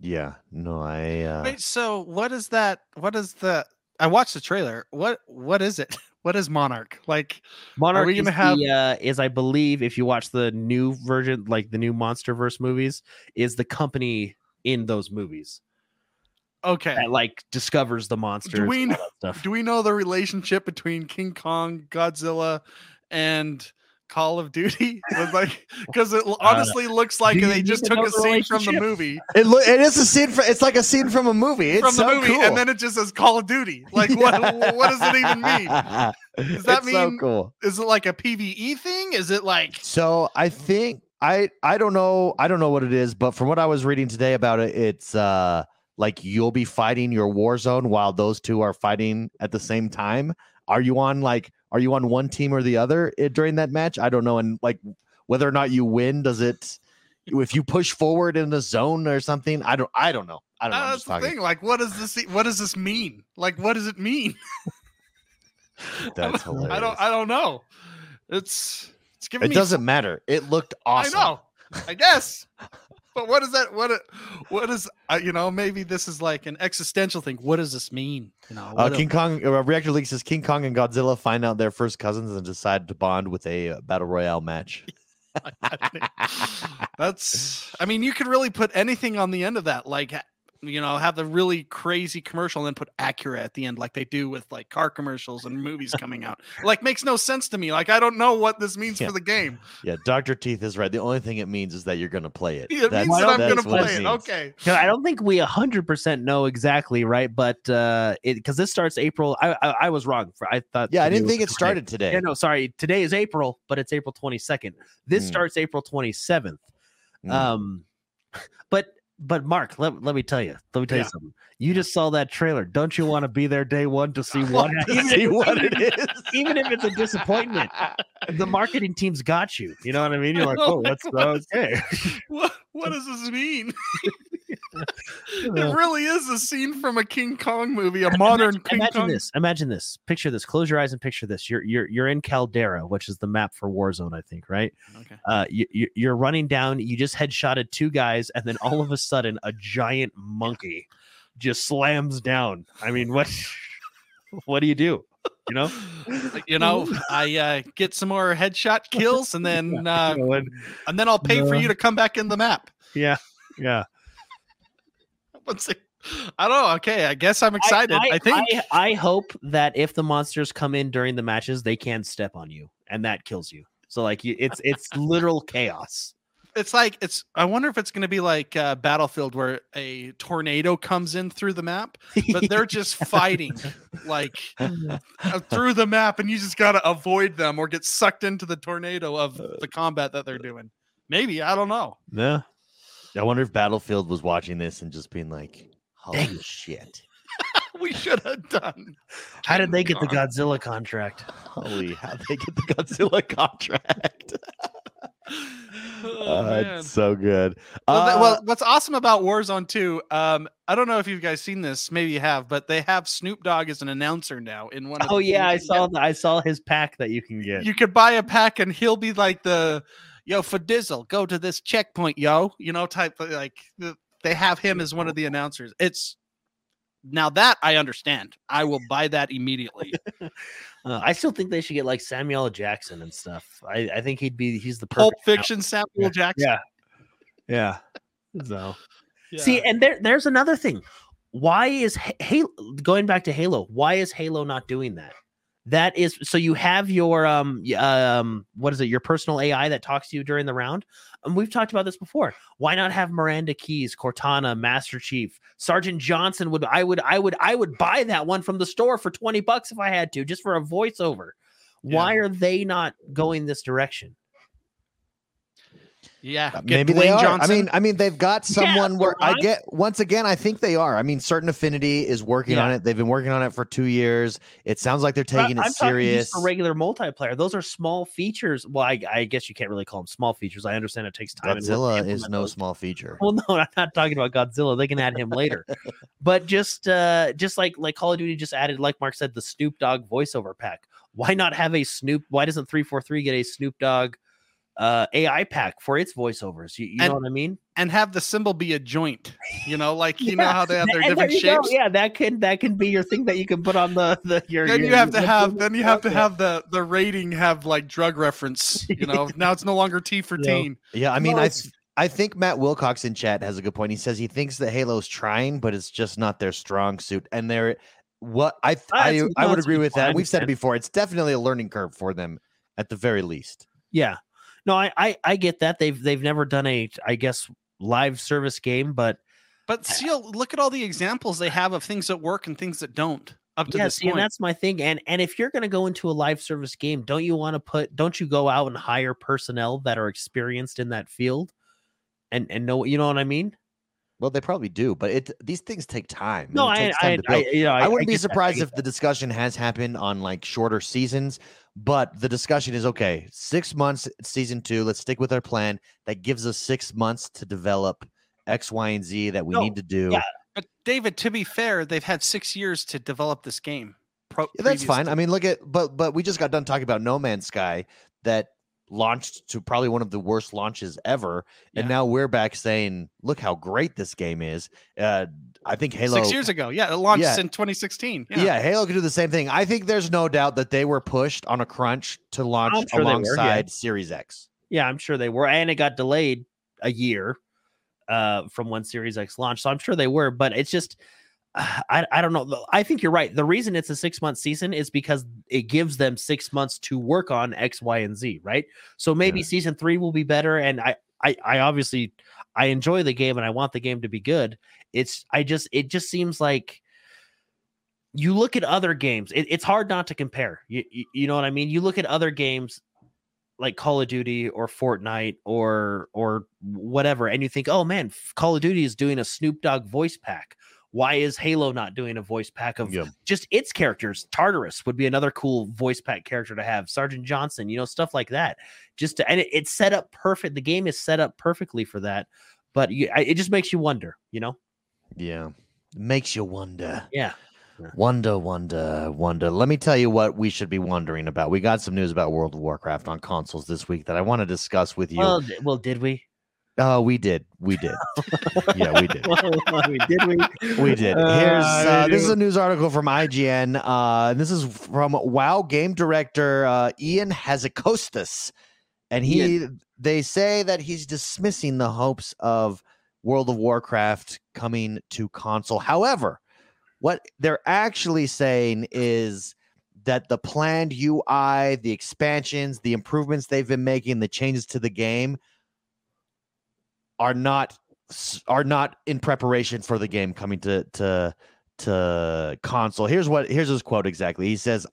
Yeah, no, I. Uh, Wait, so what is that? What is the? I watched the trailer. What what is it? [LAUGHS] What is Monarch like? Monarch we is, have- the, uh, is I believe if you watch the new version, like the new MonsterVerse movies, is the company in those movies Okay, that like discovers the monsters. we and kn- all that stuff. do we know the relationship between King Kong, Godzilla, and Call of Duty? [LAUGHS] Was like [LAUGHS] because it l- honestly looks like Uh, do you they just took a scene from the movie. it look. It is a scene. For, it's like a scene from a movie. It's from the so movie, cool. and then it just says Call of Duty. [LAUGHS] Like, what? What does it even mean? Does that so mean- cool? Is it like a PVE thing? Is it like? So I think I I don't know I don't know what it is, but from what I was reading today about it, it's uh like you'll be fighting your war zone while those two are fighting at the same time. Are you on like are you on one team or the other during that match? I don't know. And like whether or not you win, does it if you push forward in the zone or something? I don't I don't know. I don't know. Uh, that's the talking. thing. Like, what does this? What does this mean? Like, what does it mean? [LAUGHS] That's hilarious. I don't. I don't know. It's it's giving me it doesn't matter. It looked awesome. I know. I guess. [LAUGHS] But what is that? What? What is? Uh, you know, maybe this is like an existential thing. What does this mean? You know, Uh, King Kong uh, Reactor League says King Kong and Godzilla find out they're first cousins and decide to bond with a uh, battle royale match. [LAUGHS] That's. I mean, you could really put anything on the end of that, like you know, have the really crazy commercial and then put accurate at the end, like they do with like car commercials and movies coming out. [LAUGHS] Like makes no sense to me. Like I don't know what this means Yeah. for the game. Yeah, Doctor Teeth is right. The only thing it means is that you're going to play it. [LAUGHS] It That's- means that I'm gonna play it. means. Okay. 'Cause I don't think we hundred percent know exactly, right? But uh, it because this starts April. I, I I was wrong. For I thought. Yeah, I didn't think it today. started today. Yeah, no, sorry. Today is April, but it's April twenty second. This Mm. starts April twenty seventh. Mm. Um, but but Mark, let, let me tell you, let me tell Yeah. you something. You just saw that trailer. Don't you want to be there day one to see [LAUGHS] what [LAUGHS] To see what it is. even if it's a disappointment? The [LAUGHS] marketing team's got you. You know what I mean? You're like, oh, that's okay. What what does this mean? It really is a scene from a King Kong movie, a modern King imagine Kong. this. Imagine this. Picture this. Close your eyes and picture this. You're you're you're in Caldera, which is the map for Warzone, I think, right? Okay. Uh, you, you- you're running down. You just headshotted two guys, and then all of a sudden, a giant monkey just slams down. I mean, what? [LAUGHS] What do you do? You know, You know, I uh, get some more headshot kills, and then [LAUGHS] uh, and- and then I'll pay for you to come back in the map. yeah, yeah. Let's see. I don't know. Okay, I guess I'm excited. I, think I, I hope that if the monsters come in during the matches, they can step on you, and that kills you. So like, you, it's it's literal chaos. it's like it's. I wonder if it's going to be like uh, Battlefield, where a tornado comes in through the map, but they're [LAUGHS] just fighting like uh, through the map, and you just got to avoid them or get sucked into the tornado of the combat that they're doing. Maybe I don't know. yeah. I wonder if Battlefield was watching this and just being like, "Holy Dang. shit! [LAUGHS] We should have done. How did they get the Godzilla contract? Holy, how did they get the Godzilla [LAUGHS] contract? Oh, Uh, it's so good. Well, th- Uh, well, what's awesome about Warzone 2, um, I don't know if you guys seen this, maybe you have, but they have Snoop Dogg as an announcer now in one of Oh the yeah, I games you can saw the, I saw his pack that you can get. get. You could buy a pack and he'll be like the yo for Dizzle, go to this checkpoint, yo, you know, type of like they have him as one of the announcers. It's now that I understand. I will buy that immediately. [LAUGHS] Uh, I still think they should get like Samuel Jackson and stuff. I, I think he'd be he's the Pulp perfect Fiction, Samuel Yeah. Jackson. Yeah. Yeah. So Yeah. see, and there there's another thing. Why is Halo going back to Halo? Why is Halo not doing that? That is so you have your um um what is it your personal AI that talks to you during the round. And we've talked about this before. Why not have Miranda Keyes, Cortana, Master Chief, Sergeant Johnson? Would I would I would I would buy that one from the store for twenty bucks if I had to, just for a voiceover. Why are they not going this direction? Yeah. Uh, get Maybe they are. Johnson. I mean, I mean, they've got Yeah, someone where I get. Once again, I think they are. I mean, Certain Affinity is working on it. They've been working on it for two years. It sounds like they're taking I'm it talking serious. just for regular multiplayer. Those are small features. Well, I, I guess you can't really call them small features. I understand it takes time. and Godzilla is no those. small feature. Well, no, [LAUGHS] I'm not talking about Godzilla. They can add him later. [LAUGHS] but just uh just like like Call of Duty just added, like Mark said, the Snoop Dogg voiceover pack. Why not have a Snoop? Why doesn't 343 get a Snoop Dogg uh AI pack for its voiceovers. You, you And- know what I mean? and have the symbol be a joint. You know, [LAUGHS] like you know how they have their And different you go. shapes. Yeah, that can that can be your thing that you can put on the the your. Then your- you have to have then you have to have the the rating have like drug reference. You know, [LAUGHS] now it's no longer T for Yeah. teen. Yeah, I mean, No, I I think Matt Wilcox in chat has a good point. He says he thinks that Halo's trying, but it's just not their strong suit. And they're what I th- Ah, I, I would agree with that. We've said it before. It's definitely a learning curve for them at the very least. Yeah. No, I, I I get that they've they've never done a I guess live service game, but But still, look at all the examples they have of things that work and things that don't. Up to yeah, this see, and point, that's my thing. And and if you're gonna go into a live service game, don't you want to put don't you go out and hire personnel that are experienced in that field and and know you know what I mean? Well, they probably do, but it these things take time. No, I time I, I, you know, I, wouldn't be surprised if the discussion has happened on like shorter seasons, but the discussion is okay, six months, season two, let's stick with our plan. That gives us six months to develop X, Y, and Z that we No, need to do. yeah, but David, to be fair, they've had six years to develop this game. Pro- Yeah, that's fine. I mean, look at but but we just got done talking about No Man's Sky that launched to probably one of the worst launches ever, and now we're back saying, look how great this game is. Uh, I think Halo. six years ago, yeah, it launched Yeah. in 2016. Yeah. Yeah. Halo could do the same thing. I think there's no doubt that they were pushed on a crunch to launch sure they were, yeah. alongside Series X. Yeah, I'm sure they were, and it got delayed a year uh, from when Series X launched. So I'm sure they were, but it's just I I don't know. I think you're right. The reason it's a six month season is because it gives them six months to work on X, Y, and Z. Right. So maybe Yeah. season three will be better, and I I I obviously I enjoy the game and I want the game to be good. It's I just it just seems like you look at other games it, it's hard not to compare you, you you know what i mean you look at other games like call of duty or fortnite or or whatever and you think oh man call of duty is doing a snoop dogg voice pack why is halo not doing a voice pack of just its characters tartarus would be another cool voice pack character to have sergeant johnson you know stuff like that just to, and it, it's set up perfect the game is set up perfectly for that but you, it just makes you wonder you know Yeah. Makes you wonder. yeah Wonder, wonder, wonder. Let me tell you what we should be wondering about. We got some news about World of Warcraft on consoles this week that I want to discuss with you. well, well did we Oh, we did. We did. [LAUGHS] yeah, we did. [LAUGHS] we did we? We did. Here's Uh, uh, this is a news article from IGN. Uh, and this is from WoW game director uh, Ion Hazzikostas, and he they say that he's dismissing the hopes of World of Warcraft coming to console. However, what they're actually saying is that the planned UI, the expansions, the improvements they've been making, the changes to the game are not are not in preparation for the game coming to to to console. Here's what here's his quote exactly. He says,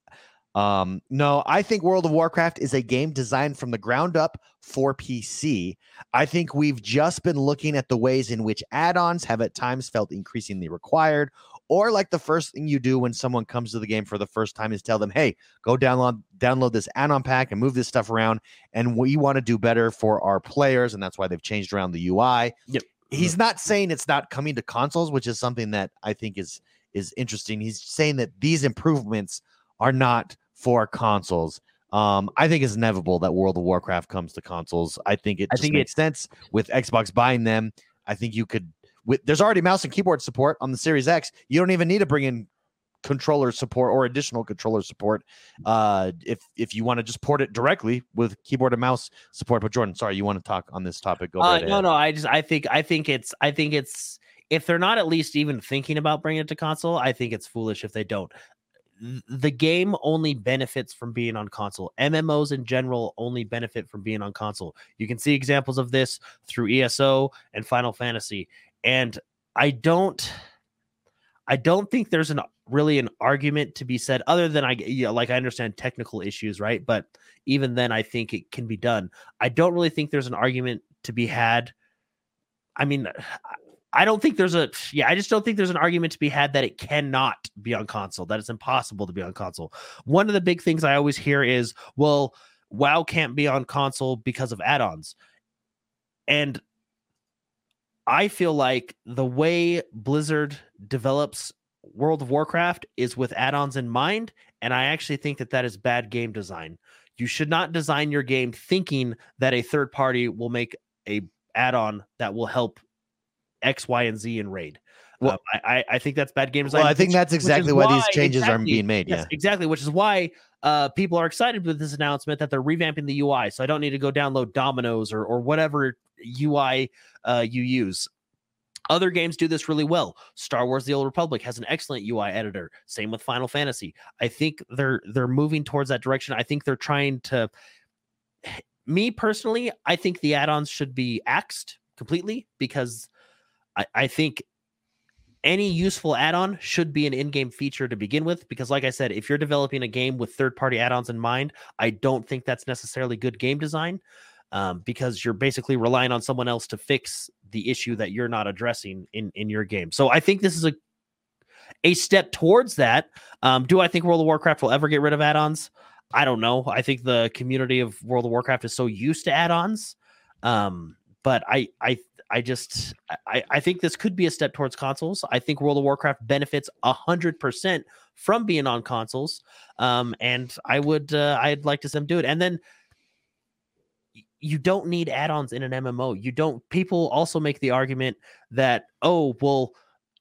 um, no, I think World of Warcraft is a game designed from the ground up for PC. I think we've just been looking at the ways in which add-ons have at times felt increasingly required, or like the first thing you do when someone comes to the game for the first time is tell them, "Hey, go download download this add-on pack and move this stuff around." And we want to do better for our players, and that's why they've changed around the UI. Yep. He's not saying it's not coming to consoles, which is something that I think is is interesting. He's saying that these improvements are not for consoles. Um, I think it's inevitable that World of Warcraft comes to consoles. I think it I just think makes sense with Xbox buying them. I think you could. With there's already mouse and keyboard support on the Series X. You don't even need to bring in controller support or additional controller support. Uh, if if you want to just port it directly with keyboard and mouse support. But Jordan, sorry, you want to talk on this topic? Go Uh, no, ahead. no. I just I think I think it's I think it's if they're not at least even thinking about bringing it to console, I think it's foolish if they don't. The game only benefits from being on console. MMOs in general only benefit from being on console. You can see examples of this through ESO and Final Fantasy. And I don't I don't think there's an really an argument to be said other than I yeah, like I understand technical issues, right? But even then I think it can be done. I don't really think there's an argument to be had. I mean, I don't think there's a yeah, I just don't think there's an argument to be had that it cannot be on console, that it's impossible to be on console. One of the big things I always hear is, well, WoW can't be on console because of add-ons. And I feel like the way Blizzard develops World of Warcraft is with add-ons in mind, and I actually think that that is bad game design. You should not design your game thinking that a third party will make a add-on that will help X, Y, and Z in raid. Well- Um, I, I think that's bad game design. Well, I think which- that's exactly why, these why- changes aren't being made. Yes, Yeah. exactly. Which is why uh, people are excited with this announcement that they're revamping the UI. So I don't need to go download Dominos or or whatever UI uh, you use. Other games do this really well. Star Wars: The Old Republic has an excellent UI editor. Same with Final Fantasy. I think they're they're moving towards that direction. I think they're trying to. Me personally, I think the add-ons should be axed completely because I, I think any useful add-on should be an in-game feature to begin with because like i said if you're developing a game with third-party add-ons in mind i don't think that's necessarily good game design um, because you're basically relying on someone else to fix the issue that you're not addressing in in your game. So i think this is a a step towards that. Um, do i think world of warcraft will ever get rid of add-ons? I don't know. I think the community of world of warcraft is so used to add-ons um, but i i I just I, I think this could be a step towards consoles. I think World of Warcraft benefits a hundred percent from being on consoles. Um, and I would uh, I'd like to see them do it. And then you don't need add-ons in an MMO. You don't people also make the argument that, oh, well,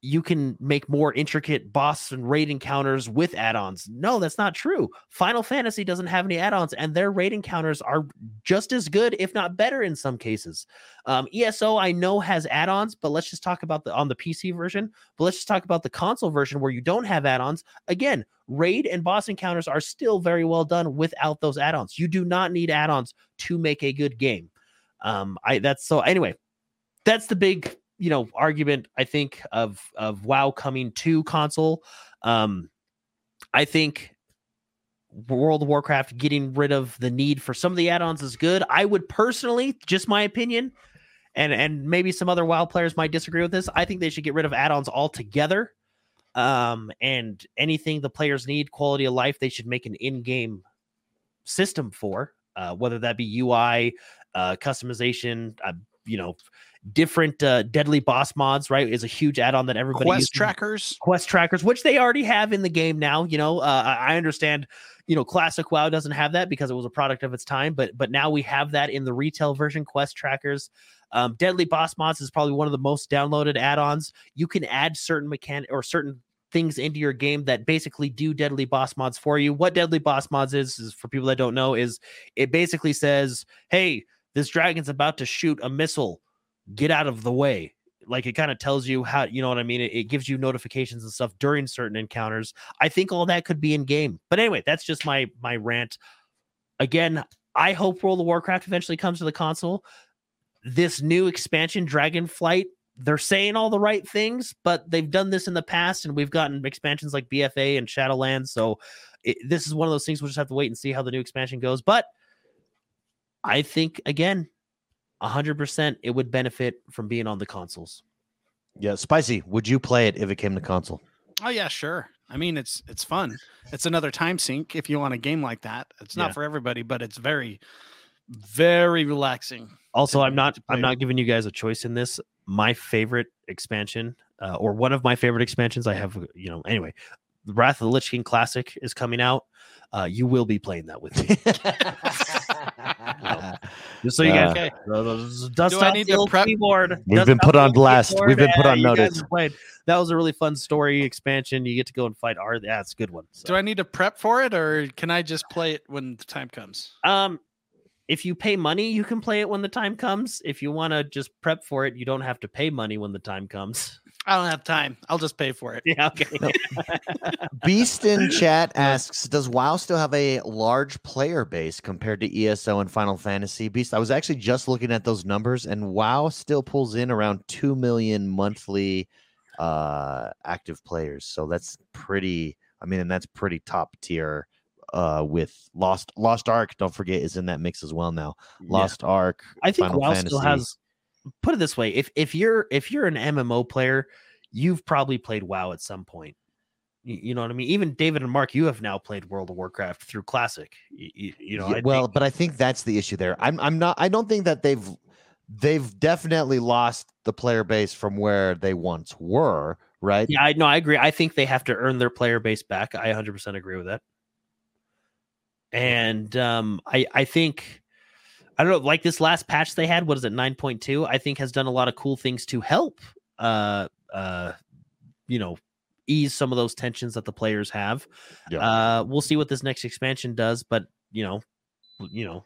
you can make more intricate boss and raid encounters with add-ons. No, that's not true. Final Fantasy doesn't have any add-ons, and their raid encounters are just as good, if not better, in some cases. Um, ESO I know has add-ons, but let's just talk about the on the PC version. But let's just talk about the console version where you don't have add-ons. Again, raid and boss encounters are still very well done without those add-ons. You do not need add-ons to make a good game. Um, I that's so anyway. That's the big you know argument I think of of WoW coming to console. Um, I think World of Warcraft getting rid of the need for some of the add-ons is good. I would personally, just my opinion, and and maybe some other WoW players might disagree with this. I think they should get rid of add-ons altogether. Um, and anything the players need, quality of life, they should make an in-game system for, uh, whether that be UI, uh, customization, uh, you know, different uh, deadly boss mods. Right, is a huge add-on that everybody Quest uses trackers. quest trackers, which they already have in the game now. You know, uh, I understand. You know, classic WoW doesn't have that because it was a product of its time, but but now we have that in the retail version. Quest trackers, um, Deadly Boss Mods is probably one of the most downloaded add-ons. You can add certain mechanic or certain things into your game that basically do deadly boss mods for you. What deadly boss mods is, is for people that don't know, is it basically says, "Hey, this dragon's about to shoot a missile. Get out of the way." Like it kind of tells you how you know what I mean. It, it gives you notifications and stuff during certain encounters. I think all that could be in game. But anyway, that's just my my rant. Again, I hope World of Warcraft eventually comes to the console. This new expansion, Dragonflight, they're saying all the right things, but they've done this in the past, and we've gotten expansions like BFA and Shadowlands. So it, this is one of those things we'll just have to wait and see how the new expansion goes. But I think again, hundred percent, it would benefit from being on the consoles. Yeah, spicy. Would you play it if it came to console? Oh yeah, sure. I mean, it's it's fun. It's another time sink if you want a game like that. It's not Yeah. for everybody, but it's very, very relaxing. Also, to- I'm not I'm not giving you guys a choice in this. My favorite expansion, uh, or one of my favorite expansions, I have, you know, anyway, Wrath of the Lich King Classic is coming out. Uh, you will be playing that with me. [LAUGHS] [LAUGHS] [LAUGHS] Just so you guys Uh, Okay. dust Do I off need the to old prep- keyboard. We've dust been put on blast. We've been put on you notice. have. That was a really fun story expansion. You get to go and fight Ar. Yeah, it's a good one. So. Do I need to prep for it, or can I just play it when the time comes? Um, if you pay money, you can play it when the time comes. If you want to just prep for it, you don't have to pay money when the time comes. I don't have time. I'll just pay for it. [LAUGHS] Yeah, okay. [LAUGHS] Beast in chat asks, "Does WoW still have a large player base compared to ESO and Final Fantasy?" Beast, I was actually just looking at those numbers, and WoW still pulls in around two million monthly uh, active players. So that's pretty. I mean, and that's pretty top tier. Uh, with Lost Lost Ark, don't forget, is in that mix as well now. Yeah. Lost Ark. I think Final WoW still has. Put it this way: if if you're if you're an MMO player, you've probably played WoW at some point. You, you know what I mean? Even David and Mark, you have now played World of Warcraft through Classic. You, you know, Yeah, well, think- but I think that's the issue there. I'm I'm not I don't think that they've they've definitely lost the player base from where they once were, right? yeah, I no, I agree. I think they have to earn their player base back. I 100% agree with that. and um, I I think I don't know, like this last patch they had, what is it, nine point two? I think has done a lot of cool things to help, uh, uh, you know, ease some of those tensions that the players have. Yeah. Uh, we'll see what this next expansion does, but you know, you know,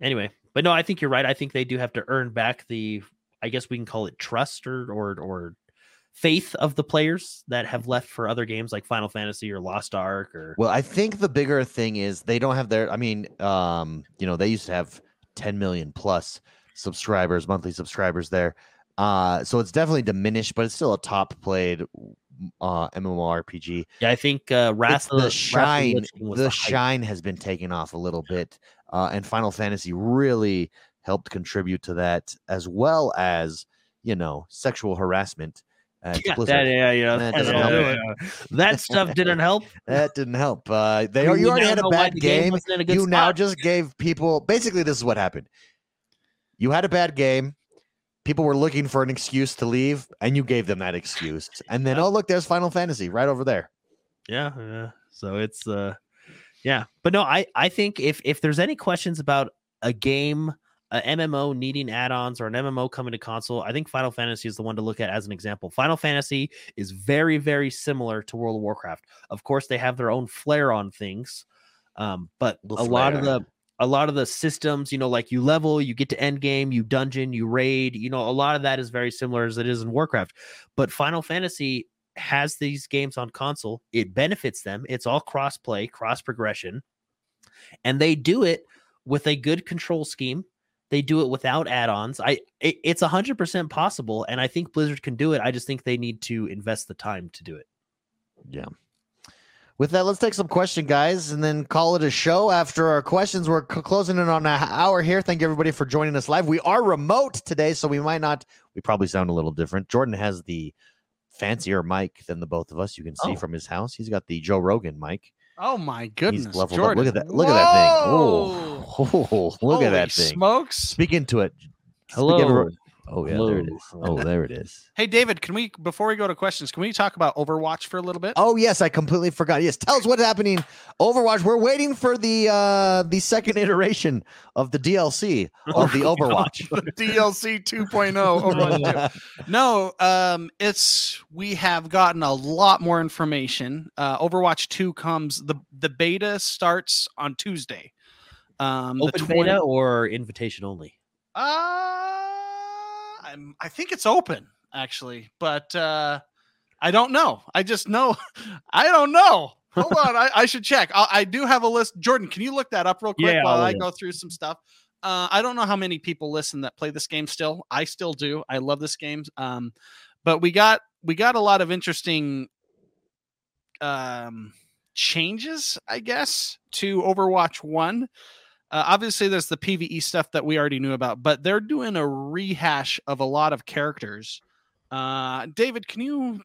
anyway. But no, I think you're right. I think they do have to earn back the, I guess we can call it trust or or or faith of the players that have left for other games like Final Fantasy or Lost Ark or Well, I think the bigger thing is they don't have their. I mean, um, you know, they used to have 10 million plus subscribers, monthly subscribers there. Uh, so it's definitely diminished, but it's still a top played uh MMORPG. yeah, I think uh, Wrath of the shine, the shine has been taken off a little bit, uh, and Final Fantasy really helped contribute to that, as well as you know sexual harassment. Yeah, that, yeah, yeah, That [LAUGHS] that, yeah. that stuff didn't help. [LAUGHS] That didn't help. Uh, they We- you already had a bad the game. a You now just gave people basically this is what happened. You had a bad game. People were looking for an excuse to leave, and you gave them that excuse. And then, oh look, there's Final Fantasy right over there. yeah, yeah. So it's uh, yeah. But no, I I think if if there's any questions about a game, a MMO needing add-ons or an MMO coming to console, I think Final Fantasy is the one to look at as an example. Final Fantasy is very very similar to World of Warcraft. Of course, they have their own flair on things, um, but The a lot of the a lot of the systems, you know, like you level, you get to end game, you dungeon, you raid, you know, a lot of that is very similar as it is in Warcraft. But Final Fantasy has these games on console. It benefits them. It's all cross play, cross progression. And they do it with a good control scheme. They do it without add-ons. I it, it's 100% possible and I think Blizzard can do it. I just think they need to invest the time to do it. Yeah. With that, let's take some question, guys, and then call it a show. After our questions, we're c- closing in on an hour here. Thank you, everybody, for joining us live. We are remote today, so we might not, we probably sound a little different. Jordan has the fancier mic than the both of us. You can see Oh. from his house. He's got the Joe Rogan mic. Oh my goodness, He's leveled Jordan. up. Look at that. Look at that thing. Whoa! Oh, [LAUGHS] look at that thing. Smokes. Speak into it. Speak Hello. Everyone- Oh, yeah, there it Hello. is. Oh, there it is. [LAUGHS] Hey David, can we before we go to questions, can we talk about Overwatch for a little bit? Oh yes, I completely forgot. Yes, tell us what's happening. Overwatch. We're waiting for the uh the second iteration of the DLC of the [LAUGHS] Overwatch. DLC [LAUGHS] 2.0 Overwatch 2. No, um, it's we have gotten a lot more information. Uh, Overwatch 2 comes the the beta starts on Tuesday. Um, the Open 20 beta or invitation only? Uh, I'm, I think it's open actually, but uh, I don't know. I just know [LAUGHS] I don't know. Hold on, I, I should check. I, I do have a list. Jordan, can you look that up real quick Yeah, while I'll I go through some stuff? Uh, I don't know how many people listen that play this game still. I still do. I love this game. Um, but we got we got a lot of interesting um changes, I guess, to Overwatch One. Uh, obviously, there's the PVE stuff that we already knew about, but they're doing a rehash of a lot of characters. Uh, David, can you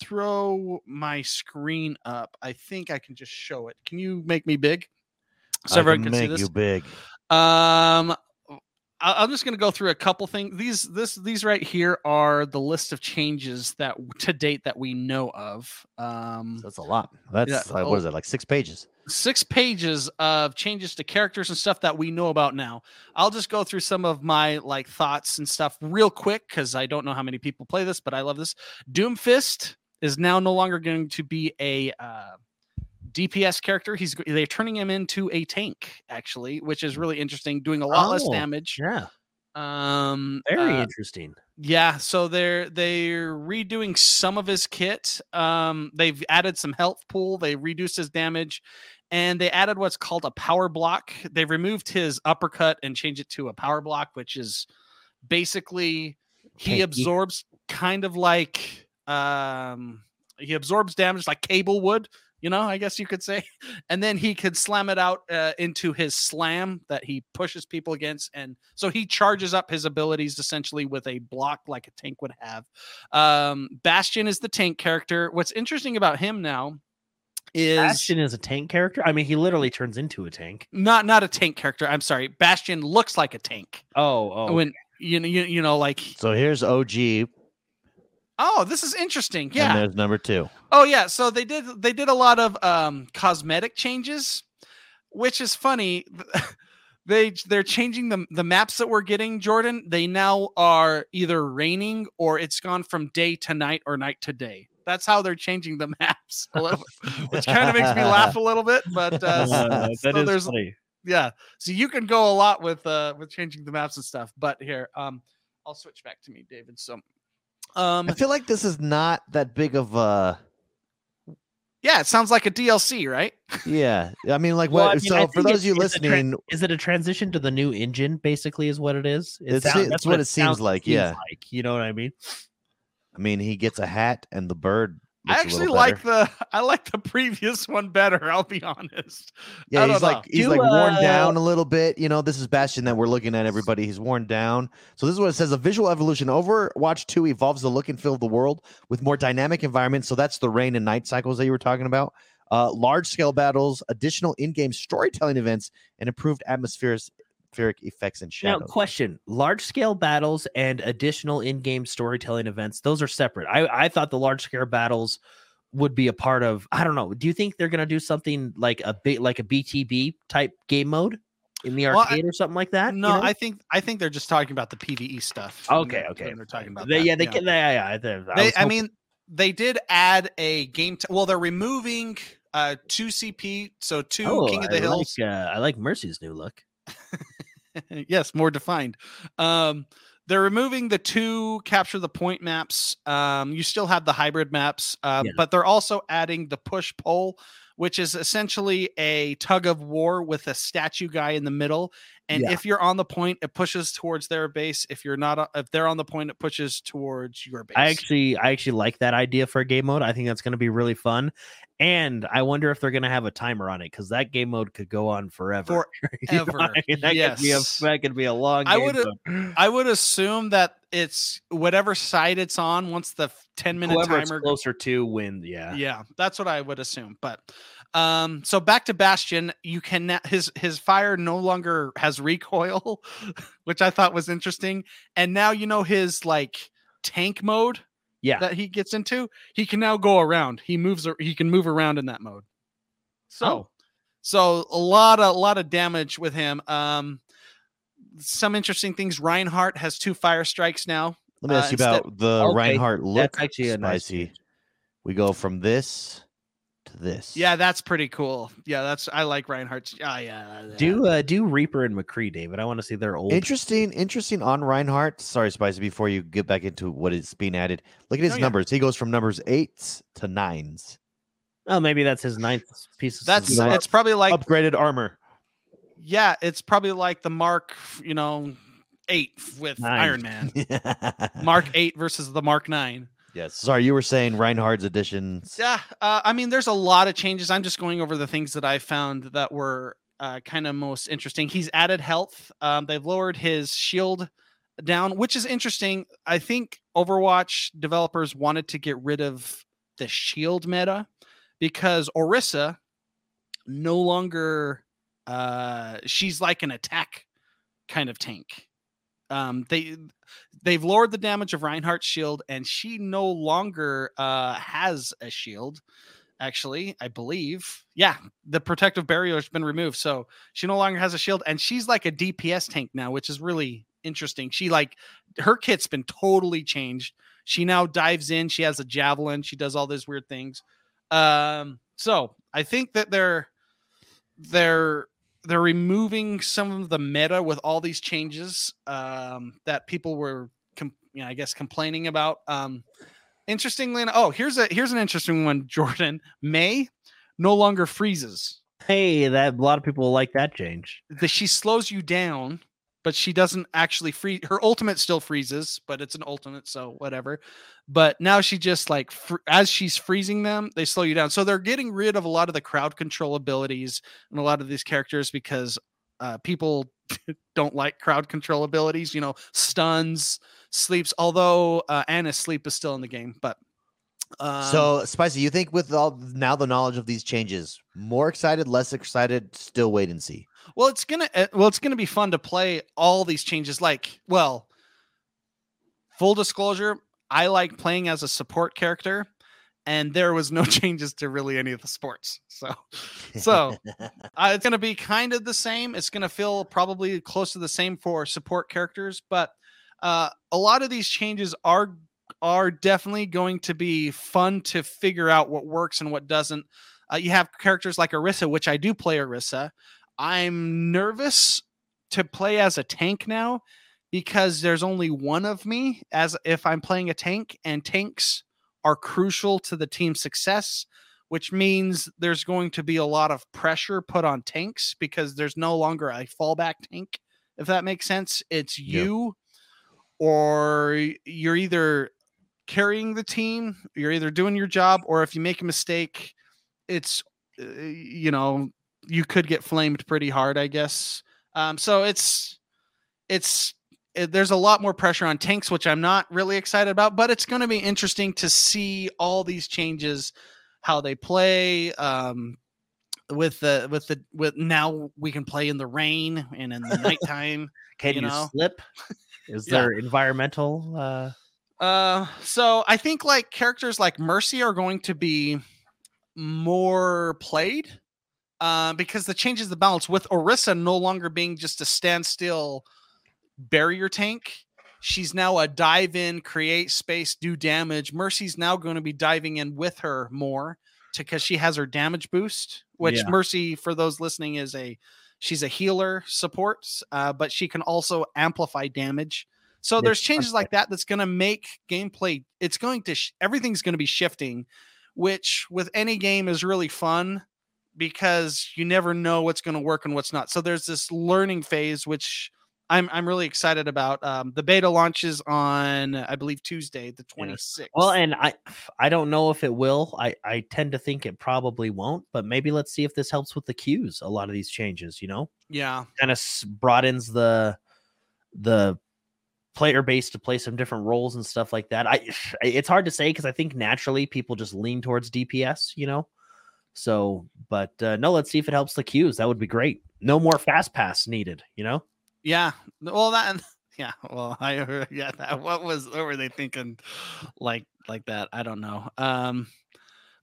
throw my screen up? I think I can just show it. Can you make me big so I everyone can can see make this? you big. Um, I'm just going to go through a couple things. These this these right here are the list of changes that to date that we know of. Um, That's a lot. That's Yeah, like, oh. what is it? Like six pages. six pages of changes to characters and stuff that we know about now. I'll just go through some of my like thoughts and stuff real quick because I don't know how many people play this, but I love this. Doomfist is now no longer going to be a uh, DPS character. He's they're turning him into a tank actually, which is really interesting, doing a lot less Oh, damage. Yeah, Um, very uh, interesting. yeah, so they're they're redoing some of his kit. Um, they've added some health pool. They reduced his damage, and they added what's called a power block. They removed his uppercut and changed it to a power block, which is basically he absorbs kind of like um he absorbs damage like cable would you know i guess you could say [LAUGHS] and then he could slam it out uh, into his slam that he pushes people against and so he charges up his abilities essentially with a block like a tank would have um bastion is the tank character what's interesting about him now is Bastion is a tank character. I mean, he literally turns into a tank. not not a tank character i'm sorry bastion looks like a tank Oh, oh, when you know you, you know like So here's OG, oh this is interesting and yeah there's number two. Oh yeah, so they did they did a lot of um cosmetic changes. which is funny. [LAUGHS] They they're changing the the maps that we're getting, Jordan. They now are either raining or it's gone from day to night or night to day. That's how they're changing the [LAUGHS] maps, a little, which kind of makes me laugh a [LAUGHS] little bit. But uh, so that is there's funny. yeah, so you can go a lot with uh with changing the maps and stuff. But here, um, I'll switch back to me, David. So, um, I feel like this is not that big of a yeah, it sounds like a DLC, right? yeah. I mean, like Well, what? I mean, so for those of you it's- it's tra- listening, Is it a transition to the new engine? Basically, is what it is. It It's- sound- it's that's what it seems sounds- like, seems yeah. like, you know what I mean? I mean, he gets a hat and the bird. I actually like the [LAUGHS] I like the previous one better. I'll be honest. Yeah, he's don't know. like he's Do, like worn uh, down a little bit. You know, this is Bastion that we're looking at. Everybody, he's worn down. So this is what it says: a visual evolution. Overwatch Two evolves the look and feel of the world with more dynamic environments. So that's the rain and night cycles that you were talking about. Uh, large scale battles, additional in-game storytelling events, and improved atmospheric effects and Now, question: large scale battles and additional in game storytelling events; those are separate. I I thought the large scale battles would be a part of. I don't know. Do you think they're gonna do something like a bit like a BTB type game mode in the Well, I- arcade or something like that? you No, know? I think I think they're just talking about the PVE stuff. Okay, when okay. when They're talking about They- that, yeah, they can. Yeah, yeah. I, I They, I mean, they did add a game. T- well, they're removing uh two CP, so two oh, King of the I Hills. Like, uh, I like Mercy's new look. [LAUGHS] yes, more defined. Um, they're removing the two capture the point maps. Um, you still have the hybrid maps, uh, Yeah. but they're also adding the push pull, which is essentially a tug of war with a statue guy in the middle. And Yeah. if you're on the point, it pushes towards their base. If you're not, uh, if they're on the point, it pushes towards your base. I actually, I actually like that idea for a game mode. I think that's going to be really fun. And I wonder if they're going to have a timer on it because that game mode could go on forever. [LAUGHS] You know Forever, I mean? That could be a yes. that could be a long. I mode. I would assume that it's whatever side it's on. Once the ten minute Whoever timer closer to win, Yeah. yeah that's what i would assume but um so back to bastion you can his his fire no longer has recoil [LAUGHS] which i thought was interesting and now you know his like tank mode Yeah. that he gets into he can now go around he moves he can move around in that mode so Oh. so a lot of a lot of damage with him um some interesting things reinhardt has two fire strikes now Let me uh, ask you instead- about the Okay, Reinhardt look. That's actually a nice. spicy. change. We go from this to this. yeah that's pretty cool yeah that's i like reinhardt's ah, yeah yeah. Do uh do Reaper and McCree, David? I want to see their old. Interesting, interesting on Reinhardt. Sorry, Spicy, before you get back into what is being added. Look at his Oh, yeah. numbers. He goes from numbers eights to nines. Oh, maybe that's his ninth piece. Of That's it's probably like Upgraded armor. Yeah, it's probably like the Mark, you know, eight with Nine. Iron Man. [LAUGHS] Mark eight versus the Mark nine. Yes. Sorry, you were saying Reinhardt's additions. Yeah, uh, I mean, there's a lot of changes. I'm just going over the things that I found that were uh, kind of most interesting. He's added health. Um, they've lowered his shield down, which is interesting. I think Overwatch developers wanted to get rid of the shield meta because Orisa no longer uh she's like an attack kind of tank. Um they they've lowered the damage of Reinhardt's shield and she no longer uh has a shield actually i believe. Yeah the protective barrier has been removed so she no longer has a shield and she's like a dps tank now which is really interesting. She like her kit's been totally changed. She now dives in she has a javelin she does all these weird things. Um so i think that they're they're they're removing some of the meta with all these changes um that people were com- you know, i guess complaining about. Um interestingly oh here's a here's an interesting one [LAUGHS] jordan. Mei no longer freezes. Hey, that a lot of people like that change. that she slows you down but she doesn't actually free her ultimate still freezes but it's an ultimate so whatever but now she just like fr- as she's freezing them they slow you down so they're getting rid of a lot of the crowd control abilities and a lot of these characters because uh, people [LAUGHS] don't like crowd control abilities you know stuns sleeps although uh, Ana's sleep is still in the game but um, so, Spicy, you think with all now the knowledge of these changes, more excited, less excited, still wait and see. Well, it's gonna uh, well, it's gonna be fun to play all these changes. Like, well, full disclosure, I like playing as a support character, and there was no [LAUGHS] changes to really any of the sports. So, so [LAUGHS] uh, it's going to be kind of the same. It's going to feel probably close to the same for support characters, but uh, a lot of these changes are are definitely going to be fun to figure out what works and what doesn't. Uh, you have characters like Orisa, which I do play Orisa. I'm nervous to play as a tank now because there's only one of me as if I'm playing a tank, and tanks are crucial to the team's success, which means there's going to be a lot of pressure put on tanks because there's no longer a fallback tank, if that makes sense. It's you or you're either carrying the team, you're either doing your job, or if you make a mistake, it's, uh, you know, you could get flamed pretty hard, I guess. Um, so it's, it's, it, there's a lot more pressure on tanks, which I'm not really excited about, but it's going to be interesting to see all these changes, how they play. Um, with the with the with now we can play in the rain and in the [LAUGHS] nighttime. Can you you, know? slip? Is Yeah. there environmental? Uh, Uh, so I think like characters like Mercy are going to be more played, uh, because the changes the balance with Orisa no longer being just a standstill barrier tank. She's now a dive in, create space, do damage. Mercy's now going to be diving in with her more because she has her damage boost, which Yeah. Mercy, for those listening, is a she's a healer support, uh, but she can also amplify damage. So Yeah, there's changes like that that's going to make gameplay. It's going to sh- everything's going to be shifting, which with any game is really fun because you never know what's going to work and what's not. So there's this learning phase, which I'm I'm really excited about. Um, the beta launches on I believe Tuesday, the 26th. well, and I I don't know if it will. I I tend to think it probably won't, but maybe let's see if this helps with the queues. A lot of these changes, you know, yeah, kind of broadens the the player base to play some different roles and stuff like that. I [SIGHS] it's hard to say because I think naturally people just lean towards DPS, you know. So, but uh, no, let's see if it helps the queues. That would be great. No more fast pass needed, you know. yeah. Well, that [LAUGHS] yeah. Well, I yeah. That, what was what were they thinking? Like like that? I don't know. Um,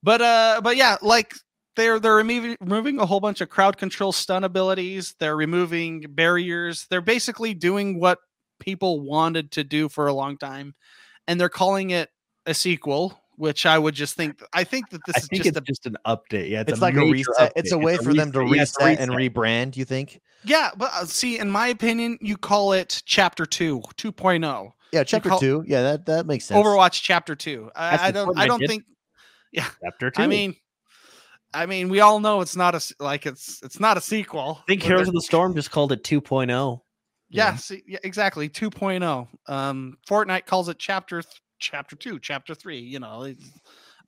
but uh, but yeah, like they're they're removing removing a whole bunch of crowd control stun abilities. They're removing barriers. They're basically doing what people wanted to do for a long time, and they're calling it a sequel. Which I would just think. I think that this I is think just it's a just an update. Yeah, It's, like a major reset. It's a update. way for them to Yeah, reset and rebrand. You think? yeah. But uh, see, in my opinion, you call it Chapter Two, 2.0. Yeah, chapter call- two. Yeah, that that makes sense. Overwatch Chapter Two. I, I don't. I don't did. think. Yeah, Chapter two. I mean, I mean, we all know it's not a s- like it's it's not a sequel. I think Heroes of the Storm just called it oh. 2.0. Yeah, see, yeah, exactly. 2.0. Um, Fortnite calls it Chapter th- Chapter Two, Chapter Three. You know,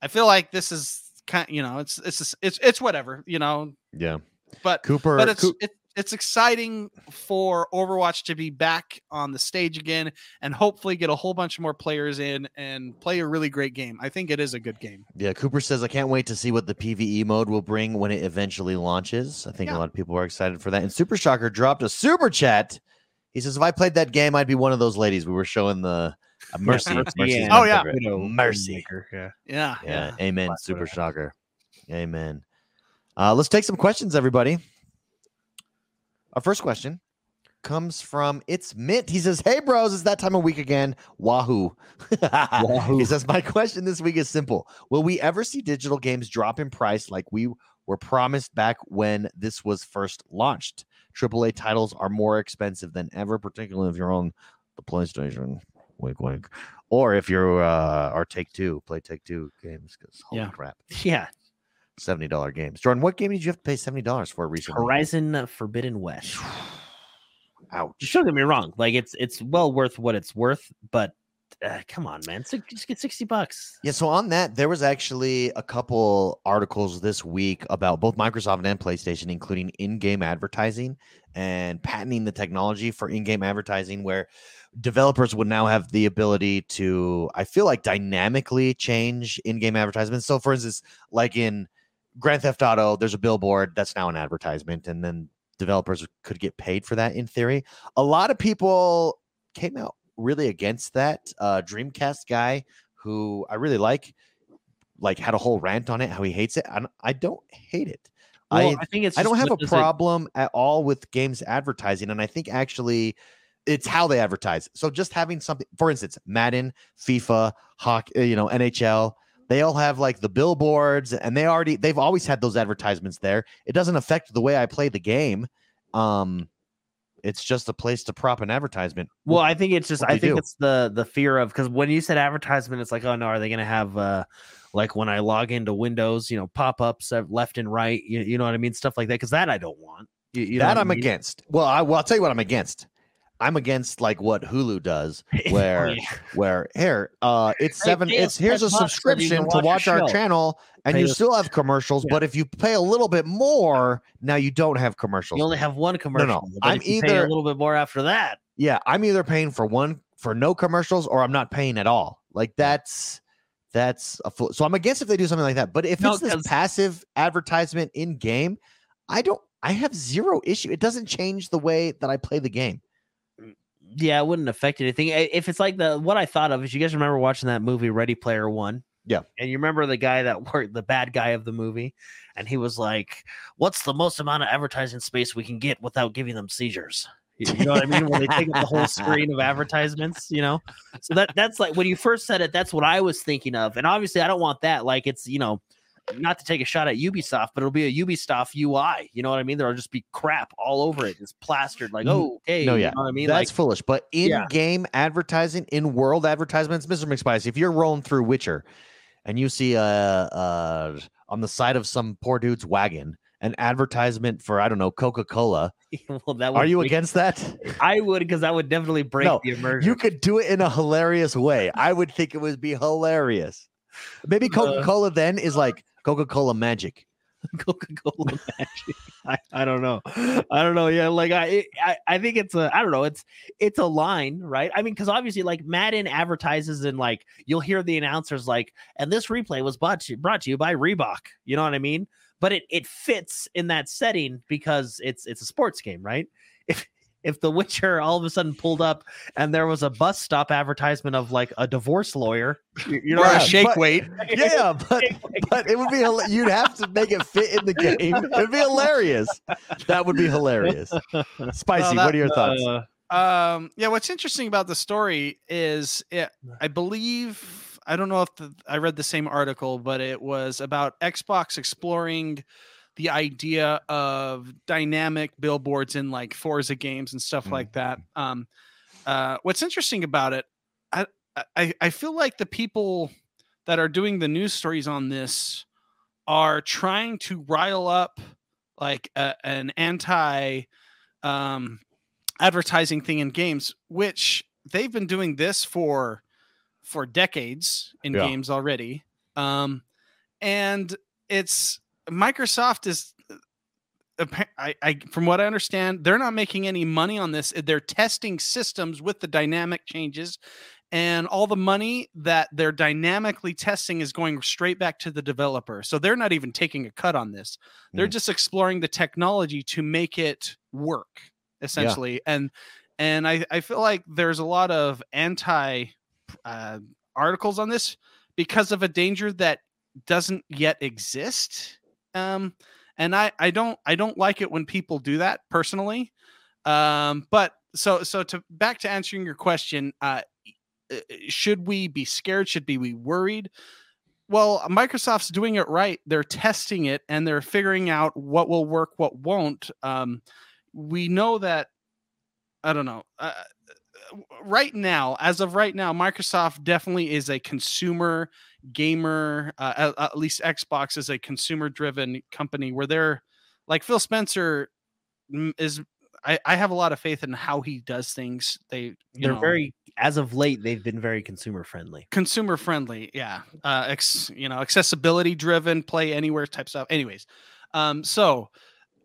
I feel like this is kind. You know, it's it's it's it's whatever. You know, Yeah, but Cooper. but it's Coo- it, it's exciting for Overwatch to be back on the stage again and hopefully get a whole bunch more players in and play a really great game. I think it is a good game. yeah, Cooper says I can't wait to see what the PVE mode will bring when it eventually launches. I think Yeah. a lot of people are excited for that. And Super Shocker dropped a super chat. He says if I played that game, I'd be one of those ladies we were showing the mercy. Mercy Mercy's and- my Oh, yeah. favorite. Widow mercy. Maker, Yeah. Yeah, Yeah, amen. Black Super Widow. Shocker. Amen. Uh, let's take some questions, everybody. Our first question comes from It's Mint. He says, Hey, bros, it's that time of week again. Wahoo. [LAUGHS] Wahoo. He says, My question this week is simple Will we ever see digital games drop in price like we were promised back when this was first launched? AAA titles are more expensive than ever, particularly if you're on the PlayStation. Wink, wink. Or if you're uh, or Take Two, play Take Two games because holy Yeah. crap, [LAUGHS] Yeah. seventy dollar games. Jordan, what game did you have to pay seventy dollars for recently? Horizon Forbidden West. [SIGHS] Ouch. Just don't get me wrong. Like it's it's well worth what it's worth, but uh, come on, man. Six, just get 60 bucks. Yeah, so on that, there was actually a couple articles this week about both Microsoft and PlayStation, including in-game advertising and patenting the technology for in-game advertising, where developers would now have the ability to, I feel like, dynamically change in-game advertisements. So, for instance, like in Grand Theft Auto, there's a billboard that's now an advertisement, and then developers could get paid for that in theory. A lot of people came out really against that. Uh, Dreamcast guy, who I really like, like had a whole rant on it, how he hates it. I, I don't hate it. Well, I I think it's. I don't have a does it- problem at all with games advertising, and I think actually it's how they advertise. So just having something, for instance, Madden, FIFA, hockey, you know, NHL, they all have like the billboards, and they already they've always had those advertisements there. It doesn't affect the way I play the game. Um, it's just a place to prop an advertisement. Well, I think it's just. I think do? it's the the fear of because when you said advertisement, it's like, oh no, are they going to have uh like when I log into Windows, you know, pop ups left and right, you, you know what I mean, stuff like that. Because that I don't want. You, you that I'm mean? against. Well, I well, I'll tell you what I'm against. I'm against like what Hulu does, [LAUGHS] Oh, where yeah. where here uh it's Hey, seven it's here's a 10 bucks so that you can subscription to watch watch our channel and Pay you us- still have commercials Yeah. but if you pay a little bit more now you don't have commercials You only have one commercial. I'm if you pay either- a little bit more after that. yeah i'm either paying for one for no commercials or i'm not paying at all like that's that's a fool so i'm against if they do something like that but if No, it's this passive advertisement in game i don't i have zero issue it doesn't change the way that i play the game Yeah, it wouldn't affect anything. If it's like the what I thought of is, you guys remember watching that movie Ready Player One? Yeah. And you remember the guy that [LAUGHS] worked, the bad guy of the movie, and he was like, "What's the most amount of advertising space we can get without giving them seizures?" You know what I mean? When they take up the whole [LAUGHS] screen of advertisements, you know. So that that's like when you first said it, that's what I was thinking of. And obviously, I don't want that. Like it's you know, not to take a shot at Ubisoft, but it'll be a Ubisoft UI. You know what I mean? There'll just be crap all over it, just plastered. Like, oh, okay, no, you yeah, know what I mean? That's like, foolish. But in Yeah. game advertising, in world advertisements, Mr. McSpicy, if you're rolling through Witcher and you see uh uh on the side of some poor dude's wagon an advertisement for I don't know Coca Cola, [LAUGHS] well, that would are you break- against that? [LAUGHS] I would because that would definitely break No, the immersion. You could do it in a hilarious way. I would think it would be hilarious. Maybe [LAUGHS] Uh, Coca Cola then is like Coca Cola Magic. [LAUGHS] Coca Cola [LAUGHS] magic. I, I don't know. I don't know. Yeah, like I, I I think it's a I don't know. It's it's a line, right? I mean, because obviously, like Madden advertises and like you'll hear the announcers like, and this replay was brought to, brought to you by Reebok. You know what I mean? But it it fits in that setting because it's it's a sports game, right? If if The Witcher all of a sudden pulled up and there was a bus stop advertisement of like a divorce lawyer, you, you know, or Yeah, a shake but- weight. Yeah, but [LAUGHS] but it would be hila- you'd have to make it fit in the game. It would be hilarious. That would be hilarious. Spicy, that- what are your thoughts? uh, Um, yeah, what's interesting about the story is it, I believe I don't know if the, I read the same article, but it was about Xbox exploring the idea of dynamic billboards in like Forza games and stuff Mm. like that. Um, uh, what's interesting about it, I, I I feel like the people that are doing the news stories on this are trying to rile up like a, an anti um advertising thing in games which they've been doing this for for decades in Yeah. games already um and it's microsoft is I, I from what i understand they're not making any money on this. They're testing systems with the dynamic changes and all the money that they're dynamically testing is going straight back to the developer. So they're not even taking a cut on this. They're Mm. just exploring the technology to make it work essentially. And and I, I feel like there's a lot of anti uh, articles on this because of a danger that doesn't yet exist um and i i don't i don't like it when people do that personally. Um but so so to back to answering your question uh uh, should we be scared? Should be we worried? Well microsoft's doing it right. They're testing it and they're figuring out what will work what won't. Um we know that i don't know uh, right now as of right now microsoft definitely is a consumer gamer uh, at, at least xbox is a consumer driven company where they're like phil spencer is I, I have a lot of faith in how he does things. They they're know, very as of late they've been very consumer friendly consumer friendly yeah. Uh ex, you know accessibility driven play anywhere type stuff. Anyways um so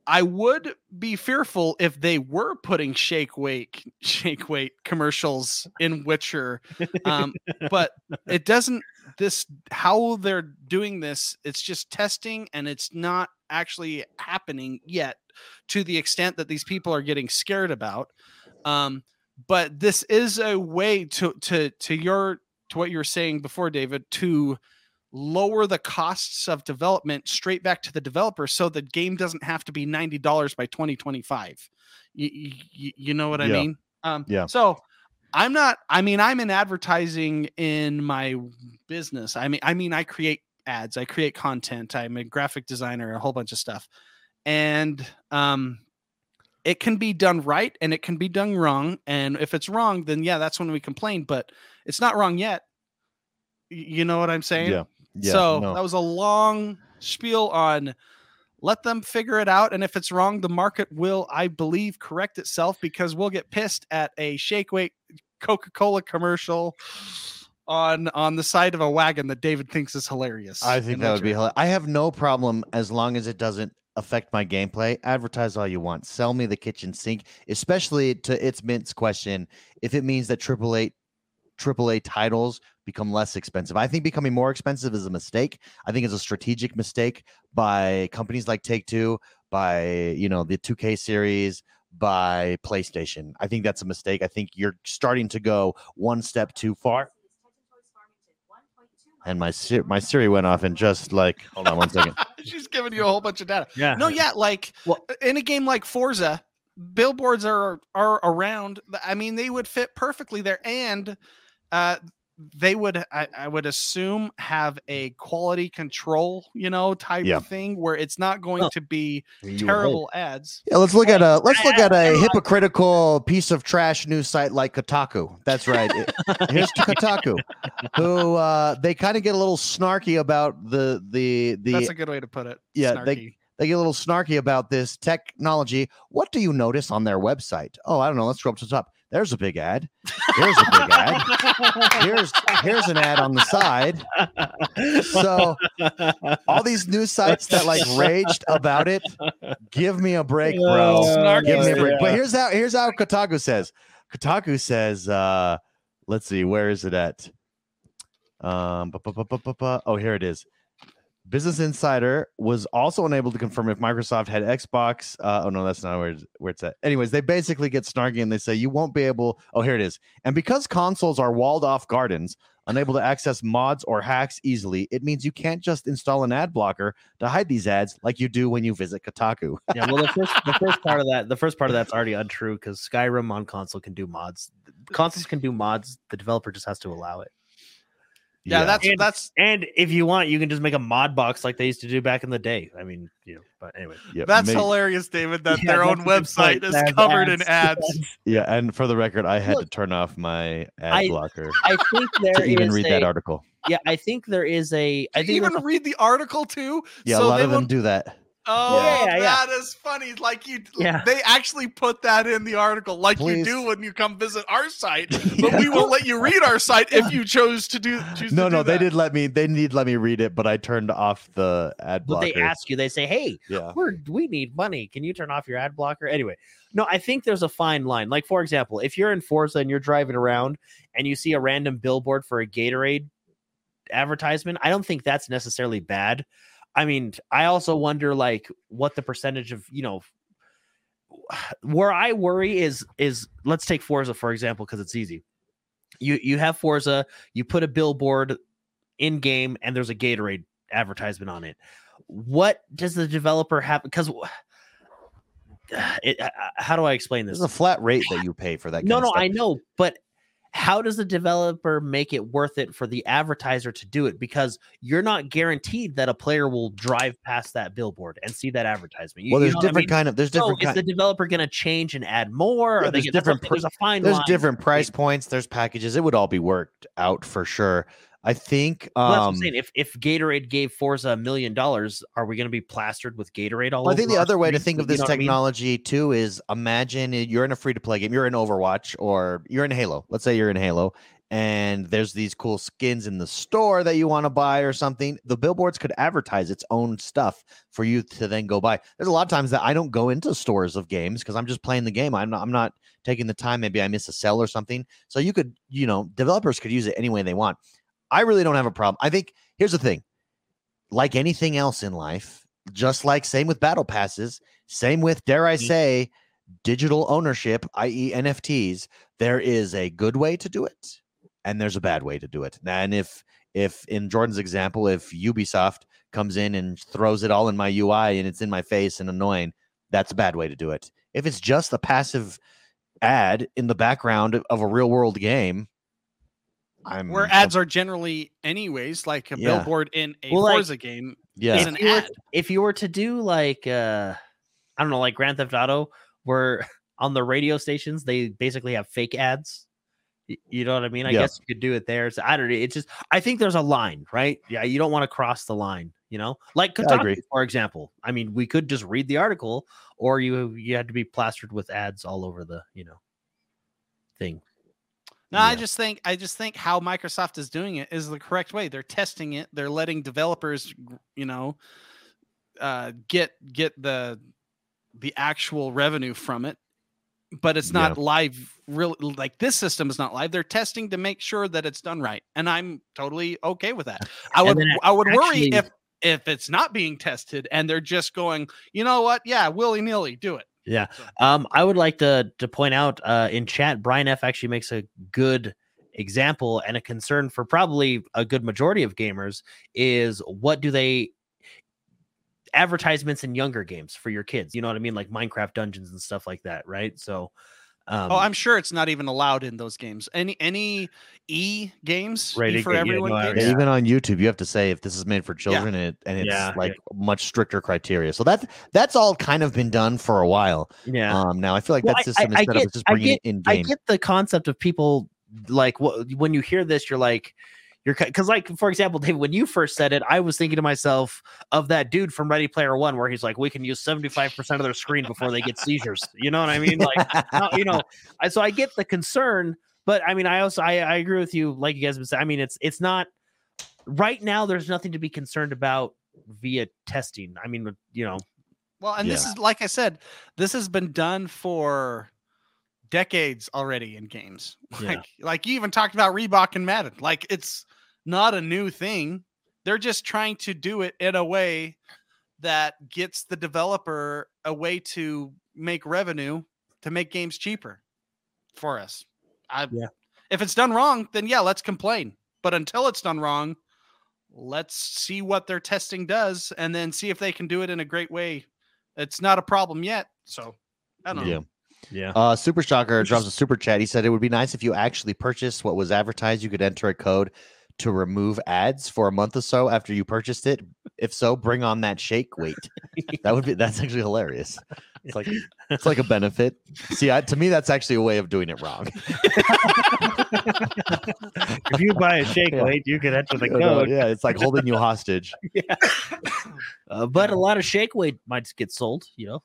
i would be fearful if they were putting shake weight shake weight commercials in witcher um but it [LAUGHS] doesn't this how they're doing this it's just testing and it's not actually happening yet to the extent that these people are getting scared about um but this is a way to to to your to what you were saying before david to lower the costs of development straight back to the developer so the game doesn't have to be $90 by 2025 you, you, you know what i Yeah. mean? Um Yeah. so i'm not i mean i'm in advertising in my business. I mean i mean i create ads i create content i'm a graphic designer a whole bunch of stuff. And um it can be done right and it can be done wrong. And if it's wrong then yeah that's when we complain. But it's not wrong yet. You know what i'm saying? Yeah. Yeah. so no. that was a long spiel on let them figure it out and if it's wrong the market will i believe correct itself because we'll get pissed at a shake weight coca-cola commercial on on the side of a wagon that david thinks is hilarious I think that would be. right. hila- I have no problem as long as it doesn't affect my gameplay. Advertise all you want. Sell me the kitchen sink, especially to its mint's question. If it means that triple A, triple A titles become less expensive, I think becoming more expensive is a mistake. I think it's a strategic mistake by companies like Take Two, by you know the 2K series, by PlayStation. I think that's a mistake. I think you're starting to go one step too far. And my Siri, my Siri went off and just like hold on one second. [LAUGHS] she's giving you a whole bunch of data Yeah. no yeah like Well- in a game like forza billboards are are around i mean they would fit perfectly there and uh they would I, I would assume have a quality control you know type Yeah. of thing where it's not going to be terrible ads Yeah, let's look at a let's look at a hypocritical piece of trash news site like Kotaku. That's right. [LAUGHS] Here's to Kotaku, who uh, they kind of get a little snarky about the the the that's a good way to put it yeah, they- Snarky. they get a little snarky about this technology. What do you notice on their website? Oh, I don't know. Let's scroll up to the top. There's a big ad. Here's a big ad. Here's here's an ad on the side. So all these news sites that like raged about it, give me a break, bro. Snarky Give me a break. But here's how here's how Kotaku says. Kotaku says, uh, let's see, where is it at? Um, bu- bu- bu- oh, here it is. Business Insider was also unable to confirm if Microsoft had Xbox. Uh, oh no, that's not where it's, where it's at. Anyways, they basically get snarky and they say you won't be able. Oh, here it is. And because consoles are walled off gardens, unable to access mods or hacks easily, it means you can't just install an ad blocker to hide these ads like you do when you visit Kotaku. [LAUGHS] yeah, well, the first the first part of that the first part of that's already untrue because Skyrim on console can do mods. Consoles can do mods. The developer just has to allow it. Yeah, that's And- that's And if you want, you can just make a mod box like they used to do back in the day. I mean, you know. But anyway, yeah, that's maybe- hilarious david that Yeah, their own that's a good point. website is That's covered in [LAUGHS] ads. ads Yeah, and for the record, I had Look, to turn off my ad I- blocker I think [LAUGHS] there to even is read a- that article. Yeah, I think there is a. I Do think you even a- read the article too Yeah, So a lot they of them won't- do that. Oh, Yeah, yeah. that is funny. Like you, Yeah. they actually put that in the article, like Please. you do when you come visit our site. [LAUGHS] But we won't let you read our site if [LAUGHS] you chose to do. Choose No, to do no, they that. did let me. They did let me read it, but I turned off the ad but blocker. they ask you, they say, "Hey, yeah, we're we need money. Can you turn off your ad blocker?" Anyway, no, I think there's a fine line. Like for example, if you're in Forza and you're driving around and you see a random billboard for a Gatorade advertisement, I don't think that's necessarily bad. I mean, I also wonder like what the percentage of, you know, [SIGHS] where I worry is is let's take Forza for example because it's easy. You you have Forza, you put a billboard in game and there's a Gatorade advertisement on it. What does the developer have because [SIGHS] it, how do I explain this? there's a flat rate that you pay for that. No, no. I know, but how does the developer make it worth it for the advertiser to do it? Because you're not guaranteed that a player will drive past that billboard and see that advertisement. You- Well, you there's know what I different mean? kind of. There's So different is the developer going to change and add more? Yeah, there's different pr- there's a fine There's line. different price points. There's packages. It would all be worked out for sure. I think. Well, that's what I'm Um, saying. If if Gatorade gave Forza a million dollars, are we going to be plastered with Gatorade all Well, I think the other way to think of this what I mean? technology too is imagine you're in a free to play game. You're in Overwatch or you're in Halo. Let's say you're in Halo and there's these cool skins in the store that you want to buy or something. The billboards could advertise its own stuff for you to then go buy. There's a lot of times that I don't go into stores of games because I'm just playing the game. I'm not, I'm not taking the time. Maybe I miss a sell or something. So you could, you know, developers could use it any way they want. I really don't have a problem. I think here's the thing like anything else in life, just like same with battle passes, same with, dare I Mhm. say, digital ownership, i.e., NFTs, there is a good way to do it and there's a bad way to do it. And if if in Jordan's example, if Ubisoft comes in and throws it all in my UI and it's in my face and annoying, that's a bad way to do it. If it's just a passive ad in the background of a real world game, I'm Where ads are generally, anyways, like a Yeah. billboard in a Well, like, Forza game. yeah. is if an you, were, ad. if you were to do like uh I don't know, like Grand Theft Auto, where [LAUGHS] on the radio stations they basically have fake ads. Y- You know what I mean? I Yeah. guess you could do it there. So I don't know. It's just I think there's a line, right? Yeah, you don't want to cross the line, you know? Like Yeah, I agree. For example. I mean, we could just read the article, or you you had to be plastered with ads all over the, you know, thing. No, I just think I just think how Microsoft is doing it is the correct way. They're testing it. They're letting developers, you know, uh, get get the the actual revenue from it, but it's not live. Real like this system is not live. They're testing to make sure that it's done right, and I'm totally okay with that. I would I would worry if if it's not being tested and they're just going, you know what? Yeah, willy nilly, do it. Yeah. Um, I would like to to point out uh, in chat, Brian F actually makes a good example and a concern for probably a good majority of gamers is what do they advertisements in younger games for your kids? You know what I mean, like Minecraft dungeons and stuff like that, right? So, um, oh, I'm sure it's not even allowed in those games. Any any e games E for ga- yeah, everyone no, games? Yeah, even on YouTube, you have to say if this is made for children and, it, and it's Yeah. like much stricter criteria. So that's that's all kind of been done for a while. yeah. Um, now I feel like Well, that system I- I is set up get- as just I bringing get- it in I game. get the concept of people like what when you hear this, you're like, you're because like for example, David, when you first said it, I was thinking to myself of that dude from Ready Player One, where he's like, we can use 75 percent of their screen before they get seizures. You know what I mean? Like, no, you know, [LAUGHS] I, so I get the concern, but I mean, I also I, I agree with you, like you guys have been saying. I mean, it's it's not right now. There's nothing to be concerned about via testing. I mean, you know, Well, and this is like I said, this has been done for decades already in games. [LAUGHS] Yeah. Like like you even talked about Reebok and Madden. Like it's not a new thing. They're just trying to do it in a way that gets the developer a way to make revenue to make games cheaper for us. I Yeah. if it's done wrong, then yeah, let's complain. But until it's done wrong, let's see what their testing does and then see if they can do it in a great way. It's not a problem yet. So I don't yeah. know. yeah. Uh, Super Shocker drops a super chat. He said it would be nice if you actually purchased what was advertised. You could enter a code to remove ads for a month or so after you purchased it. If so, bring on that shake weight. that would be that's actually hilarious. It's like it's like a benefit. See, I, to me, that's actually a way of doing it wrong. if you buy a shake Yeah. weight, you can enter the code. yeah, it's like holding you hostage. [LAUGHS] Uh, but a lot of shake weight might get sold, you know.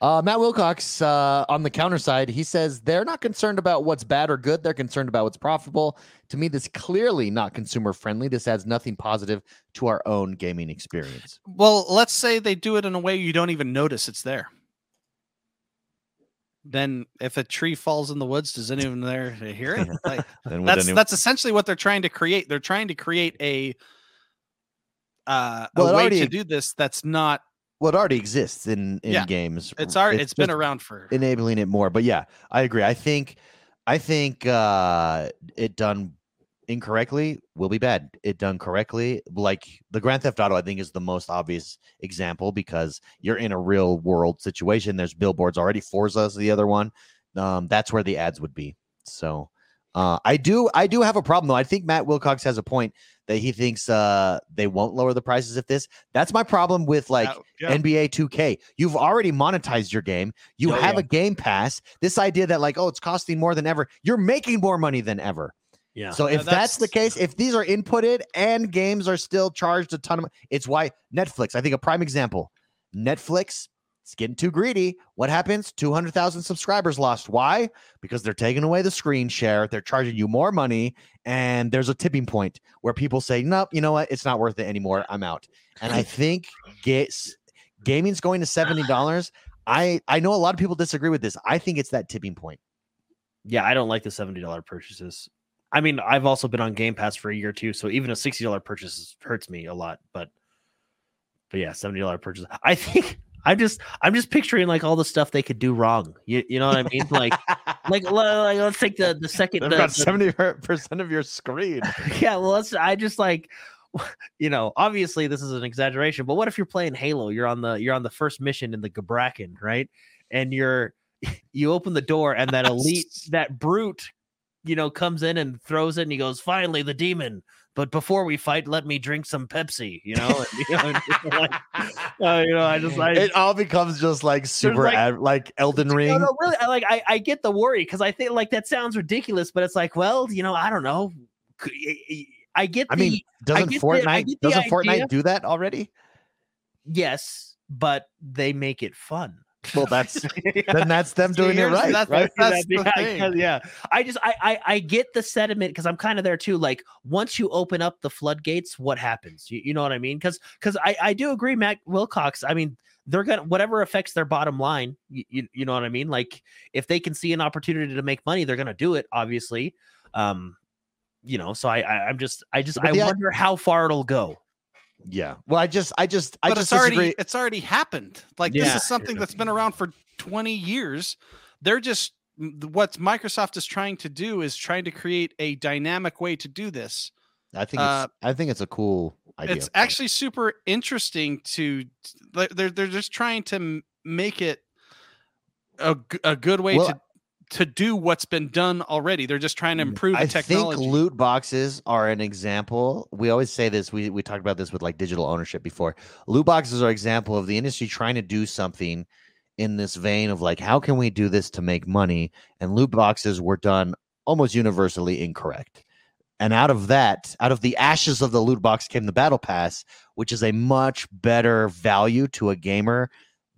Uh, Matt Wilcox uh, on the counter side, he says they're not concerned about what's bad or good. They're concerned about what's profitable. To me, this clearly not consumer friendly. This adds nothing positive to our own gaming experience. Well, let's say they do it in a way you don't even notice it's there. Then if a tree falls in the woods, does anyone there hear it? [LAUGHS] Like, that's anyone- that's essentially what they're trying to create. They're trying to create a uh, Well, a way already- to do this that's not well, it already exists in in Yeah. games. it's already it's been around for enabling it more. But yeah, I agree. I think I think uh, it done incorrectly will be bad. It done correctly, like the Grand Theft Auto, I think is the most obvious example because you're in a real world situation. There's billboards already. Forza's the other one. Um, that's where the ads would be. So uh, I do I do have a problem though. I think Matt Wilcox has a point that he thinks uh, they won't lower the prices if this. That's my problem with like Yeah, yeah. NBA 2K. You've already monetized your game. You Oh, have yeah. a game pass. This idea that like, oh, it's costing more than ever. You're making more money than ever. Yeah. So Yeah, if that's, the case, if these are inputted and games are still charged a ton of, it's why Netflix. I think a prime example. Netflix. It's getting too greedy. What happens? 200,000 subscribers lost. Why? Because they're taking away the screen share. They're charging you more money. And there's a tipping point where people say, nope, you know what? It's not worth it anymore. I'm out. And I think gets, gaming's going to $70. I, I know a lot of people disagree with this. I think it's that tipping point. yeah, I don't like the seventy dollar purchases. I mean, I've also been on Game Pass for a year too, so even a sixty dollar purchase hurts me a lot. But, but yeah, seventy dollar purchase. I think I'm just I'm just picturing like all the stuff they could do wrong. You, you know what I mean? Like [LAUGHS] like, like let's take the the second They've the- got seventy percent of your screen. [LAUGHS] yeah, well, let's. I just like, [LAUGHS] you know, obviously this is an exaggeration, but what if you're playing Halo? You're on the you're on the first mission in the Gbraakon, right? And you're you open the door, and that elite that brute, you know, comes in and throws it, and he goes, "Finally, the demon." But before we fight, let me drink some Pepsi. You know, and, you know, and just [LAUGHS] like, uh, you know, I just I, It all becomes just like super like- ad, like Elden no, Ring. no, really. I like I, I get the worry because I think like that sounds ridiculous, but it's like, well, you know, I don't know. I get. I mean, doesn't I Fortnite the doesn't idea. Fortnite do that already? yes, but they make it fun. Well, that's [LAUGHS] then that's them doing it right, that's- right? that's Yeah, the I thing. guess- yeah. I just I I, I get the sentiment because I'm kind of there too. Like once you open up the floodgates, what happens? You, you know what I mean? Because because I I do agree, Matt Wilcox. I mean. They're gonna whatever affects their bottom line. You, you, you know what I mean? Like if they can see an opportunity to make money, they're gonna do it. Obviously, um, you know. So I, I I'm just I just But I the i- wonder how far it'll go. Yeah. Well, I just, I just, I just it's already disagree. it's already happened. Like this is something that's been around for 20 years. They're just m- what Microsoft is trying to do is trying to create a dynamic way to do this. I think uh, it's, I think it's a cool idea. It's actually super interesting to they're they're just trying to make it a, a good way Well, to to do what's been done already. They're just trying to mm, improve the I technology. think loot boxes are an example. We always say this. We we talked about this with like digital ownership before. Loot boxes are an example of the industry trying to do something in this vein of like, how can we do this to make money? And loot boxes were done almost universally incorrect. And out of that, out of the ashes of the loot box came the battle pass, which is a much better value to a gamer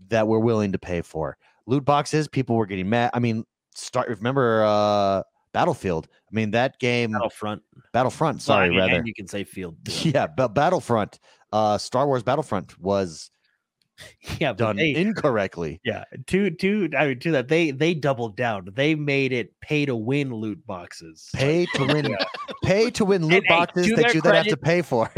that we're willing to pay for. Loot boxes, people were getting mad. I mean, start remember uh Battlefield. I mean that game Battlefront. Battlefront, Well, I sorry, mean, rather. you can say field. [LAUGHS] too. Yeah, but Battlefront, uh Star Wars Battlefront was [LAUGHS] yeah, done they- incorrectly. Yeah, to to I mean to that they they doubled down. They made it pay to win loot boxes. Pay to [LAUGHS] win pay to win loot And, boxes to that you then have to pay for.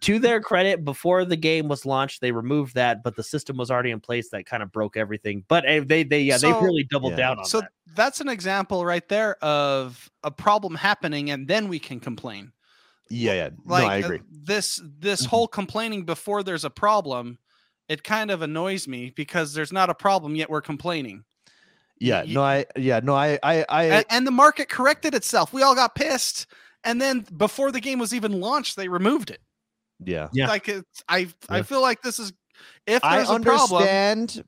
To their credit, before the game was launched, they removed that, but the system was already in place that kind of broke everything. But eh, they they yeah they really doubled Yeah. down on so that. that's an example right there of a problem happening and then we can complain. yeah, yeah. like no, I uh, agree. this this Mhm. whole complaining before there's a problem it kind of annoys me because there's not a problem yet we're complaining Yeah, y- no, I yeah, no, I I I and, and the market corrected itself we all got pissed and then before the game was even launched they removed it yeah. Yeah. like it's i i feel like this is if I there's a problem understand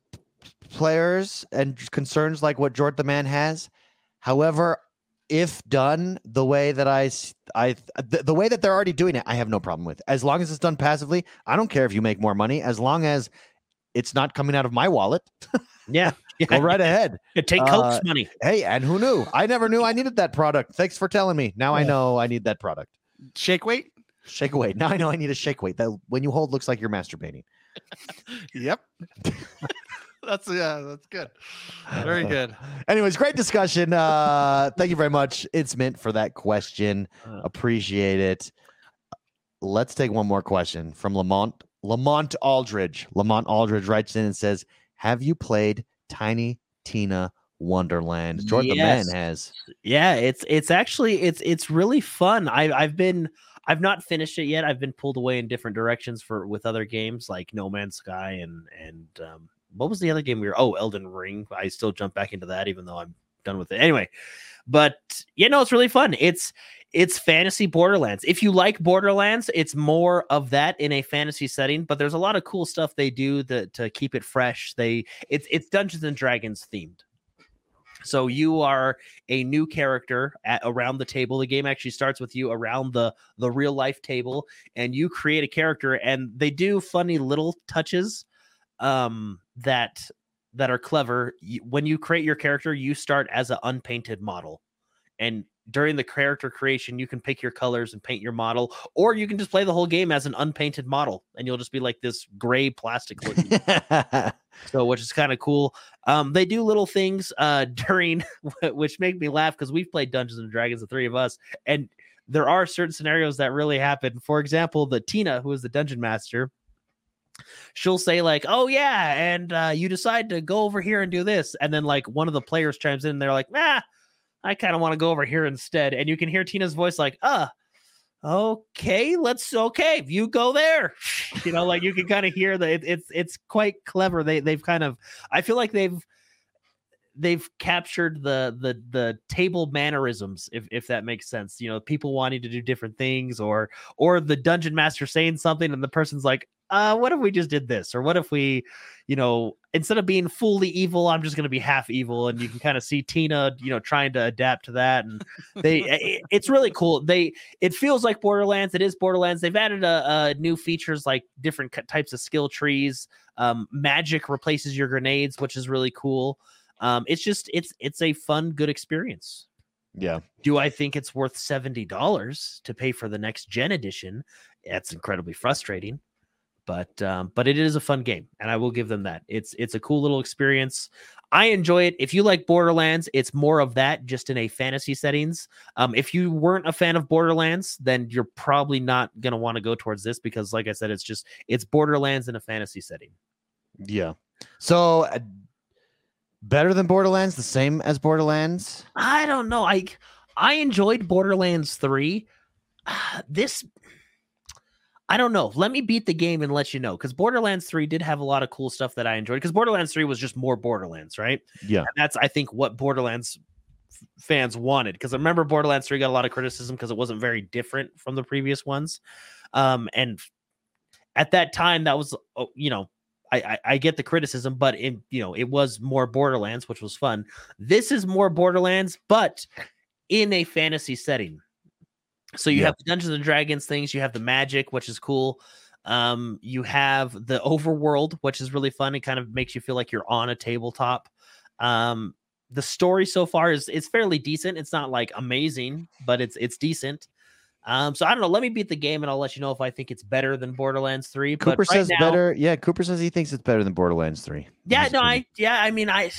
players and concerns like what Jordan the Man has. However, if done the way that I, the, the way that they're already doing it, I have no problem with. As long as it's done passively, I don't care if you make more money. As long as it's not coming out of my wallet, Yeah, [LAUGHS] go right ahead. [LAUGHS] Take Uh, Coke's money. Hey, and who knew? I never knew I needed that product. Thanks for telling me. Now I know I need that product. shake weight Shake weight. Now I know I need a shake weight. That when you hold looks like you're masturbating. yep [LAUGHS] that's yeah that's good very [LAUGHS] good Anyways, great discussion. Uh, thank you very much. It's Mint for that question. Uh, Appreciate it. Let's take one more question from Lamont Lamont Aldridge. Lamont Aldridge writes in and says, "Have you played Tiny Tina Wonderland?" Jordan Yes. the Man has. Yeah, it's it's actually it's it's really fun. I I've been I've not finished it yet. I've been pulled away in different directions for with other games like No Man's Sky and and um, what was the other game we were? Oh, Elden Ring. I still jump back into that even though I'm done with it. Anyway, but yeah, no, it's really fun. It's it's fantasy Borderlands. If you like Borderlands, it's more of that in a fantasy setting. But there's a lot of cool stuff they do that to keep it fresh. They it's it's Dungeons and Dragons themed. So you are a new character at around the table. The game actually starts with you around the the real life table, and you create a character. And they do funny little touches um, that that are clever. When you create your character, you start as an unpainted model, and during the character creation, you can pick your colors and paint your model, or you can just play the whole game as an unpainted model, and you'll just be like this gray plastic looking [LAUGHS] so which is kind of cool um they do little things uh [LAUGHS] during which make me laugh because we've played dungeons and dragons the three of us and there are certain scenarios that really happen for example the tina who is the dungeon master she'll say like, "Oh yeah," and uh, you decide to go over here and do this, and then like one of the players chimes in, and they're like, "Nah, I kind of want to go over here instead," and you can hear Tina's voice like, "Uh." Okay, let's okay. You go there, [LAUGHS] you know, like you can kind of hear that it, it's it's quite clever. They they've kind of, I feel like they've they've captured the the the table mannerisms if if that makes sense you know people wanting to do different things or or the dungeon master saying something and the person's like uh what if we just did this or what if we you know instead of being fully evil i'm just going to be half evil and you can kind of see tina you know trying to adapt to that and they it, [LAUGHS] it's really cool they it feels like borderlands it is borderlands they've added a, a new features like different types of skill trees um magic replaces your grenades which is really cool um, it's just it's it's a fun, good experience. Yeah. Do I think it's worth seventy dollars to pay for the next gen edition? That's incredibly frustrating, but um, but it is a fun game, and I will give them that. It's it's a cool little experience. I enjoy it. If you like Borderlands, it's more of that, just in a fantasy settings. Um, if you weren't a fan of Borderlands, then you're probably not gonna want to go towards this because, like I said, it's just it's Borderlands in a fantasy setting. Yeah. So uh, better than Borderlands, the same as Borderlands? I don't know. I I enjoyed Borderlands 3. [SIGHS] this I don't know. Let me beat the game and let you know cuz Borderlands 3 did have a lot of cool stuff that I enjoyed cuz Borderlands 3 was just more Borderlands, right? Yeah. And that's I think what Borderlands fans wanted because I remember Borderlands 3 got a lot of criticism because it wasn't very different from the previous ones. Um and at that time that was oh, you know I, I, I get the criticism, but in you know it was more Borderlands, which was fun. This is more Borderlands, but in a fantasy setting. So you yeah. have the Dungeons and Dragons things, you have the magic, which is cool. Um, you have the overworld, which is really fun. It kind of makes you feel like you're on a tabletop. Um, the story so far is it's fairly decent. It's not like amazing, but it's it's decent. Um, so I don't know. Let me beat the game, and I'll let you know if I think it's better than Borderlands Three. Cooper right says now, better. Yeah, Cooper says he thinks it's better than Borderlands Three. Yeah, no, I yeah, I mean, I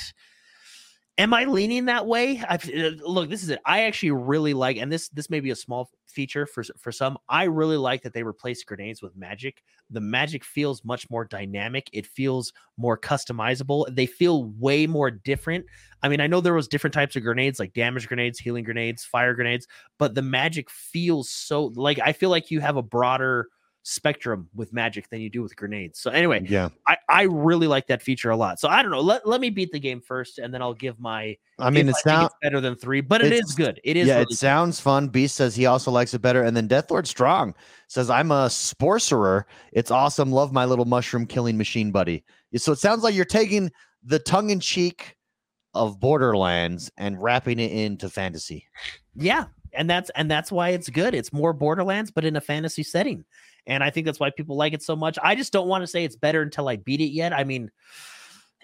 am I leaning that way? I uh, look. This is it. I actually really like, and this this may be a small feature for for some. I really like that they replaced grenades with magic. The magic feels much more dynamic. It feels more customizable. They feel way more different. I mean, I know there was different types of grenades, like damage grenades, healing grenades, fire grenades, but the magic feels so like I feel like you have a broader spectrum with magic than you do with grenades. So anyway, yeah, I, I really like that feature a lot. So I don't know. Let, let me beat the game first, and then I'll give my. I mean, it's not better than three, but it is good. It is. Yeah, really it sounds fun. Beast says he also likes it better, and then Deathlord Strong says I'm a sporcerer. It's awesome. Love my little mushroom killing machine buddy. So it sounds like you're taking the tongue in cheek of Borderlands and wrapping it into fantasy. Yeah, and that's and that's why it's good. It's more Borderlands, but in a fantasy setting. And I think that's why people like it so much. I just don't want to say it's better until I beat it yet. I mean,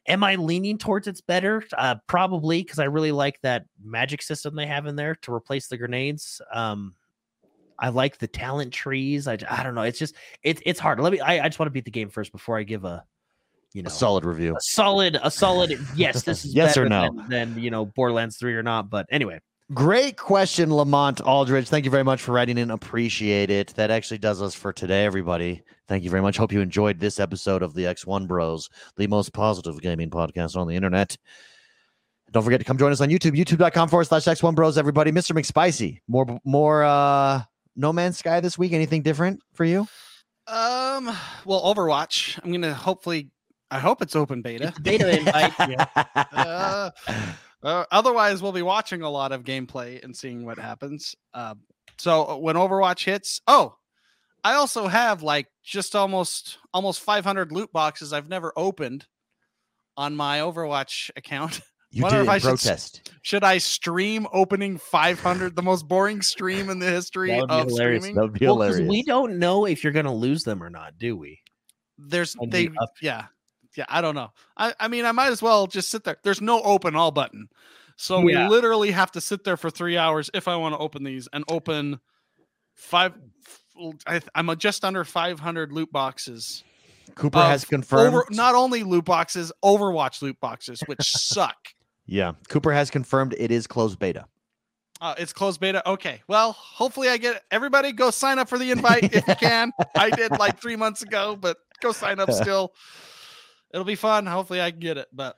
am I leaning towards it's better? Uh, probably because I really like that magic system they have in there to replace the grenades. Um, I like the talent trees. I, I don't know. It's just it's it's hard. Let me. I, I just want to beat the game first before I give a you know a solid review. A solid a solid yes. This [LAUGHS] is yes or no than, than you know Borderlands three or not. But anyway, Great question, Lamont Aldridge. Thank you very much for writing in. Appreciate it. That actually does us for today, everybody. Thank you very much. Hope you enjoyed this episode of the X1 Bros, the most positive gaming podcast on the internet. Don't forget to come join us on YouTube, youtube.com forward slash X1 Bros, everybody. Mr. McSpicy, more, more, uh, No Man's Sky this week. Anything different for you? Um, well, Overwatch. I'm going to hopefully, I hope it's open beta. It's beta invite. yeah. [LAUGHS] Uh, uh, otherwise, we'll be watching a lot of gameplay and seeing what happens. Uh, so uh, when Overwatch hits, oh, I also have like just almost almost 500 loot boxes I've never opened on my Overwatch account. [LAUGHS] You did in protest. Should, should, I stream opening 500, the most boring stream in the history of hilarious. streaming? That would be well, hilarious. We don't know if you're going to lose them or not, do we? There's they yeah yeah, I don't know. I, I mean, I might as well just sit there. There's no open all button. So yeah. we literally have to sit there for three hours if I want to open these and open five. I, am just under 500 loot boxes. Cooper has confirmed over, not only loot boxes, Overwatch loot boxes, which suck. Yeah, Cooper has confirmed it is closed beta. Uh, it's closed beta. Okay. Well, hopefully I get everybody go sign up for the invite if you can. I did like three months ago, but go sign up [LAUGHS] still. It'll be fun. Hopefully I can get it. But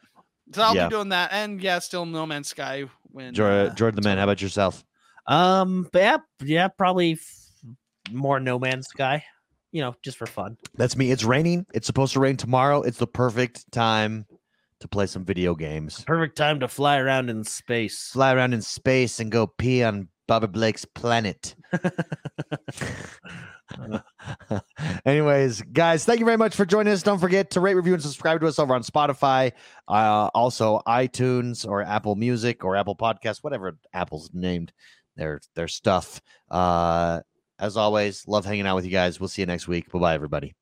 so I'll Yeah. be doing that. And yeah, still No Man's Sky when Jordan, uh, Jordan the man. How about yourself? Um, but yeah, yeah, probably f- more No Man's Sky. You know, just for fun. That's me. It's raining. It's supposed to rain tomorrow. It's the perfect time to play some video games. Perfect time to fly around in space. Fly around in space and go pee on Bobby Blake's planet. [LAUGHS] [LAUGHS] [LAUGHS] Anyways, guys, thank you very much for joining us. Don't forget to rate, review, and subscribe to us over on Spotify, uh, also iTunes or Apple Music or Apple Podcasts, whatever Apple's named their their stuff. Uh, as always, love hanging out with you guys. We'll see you next week. Bye bye, everybody.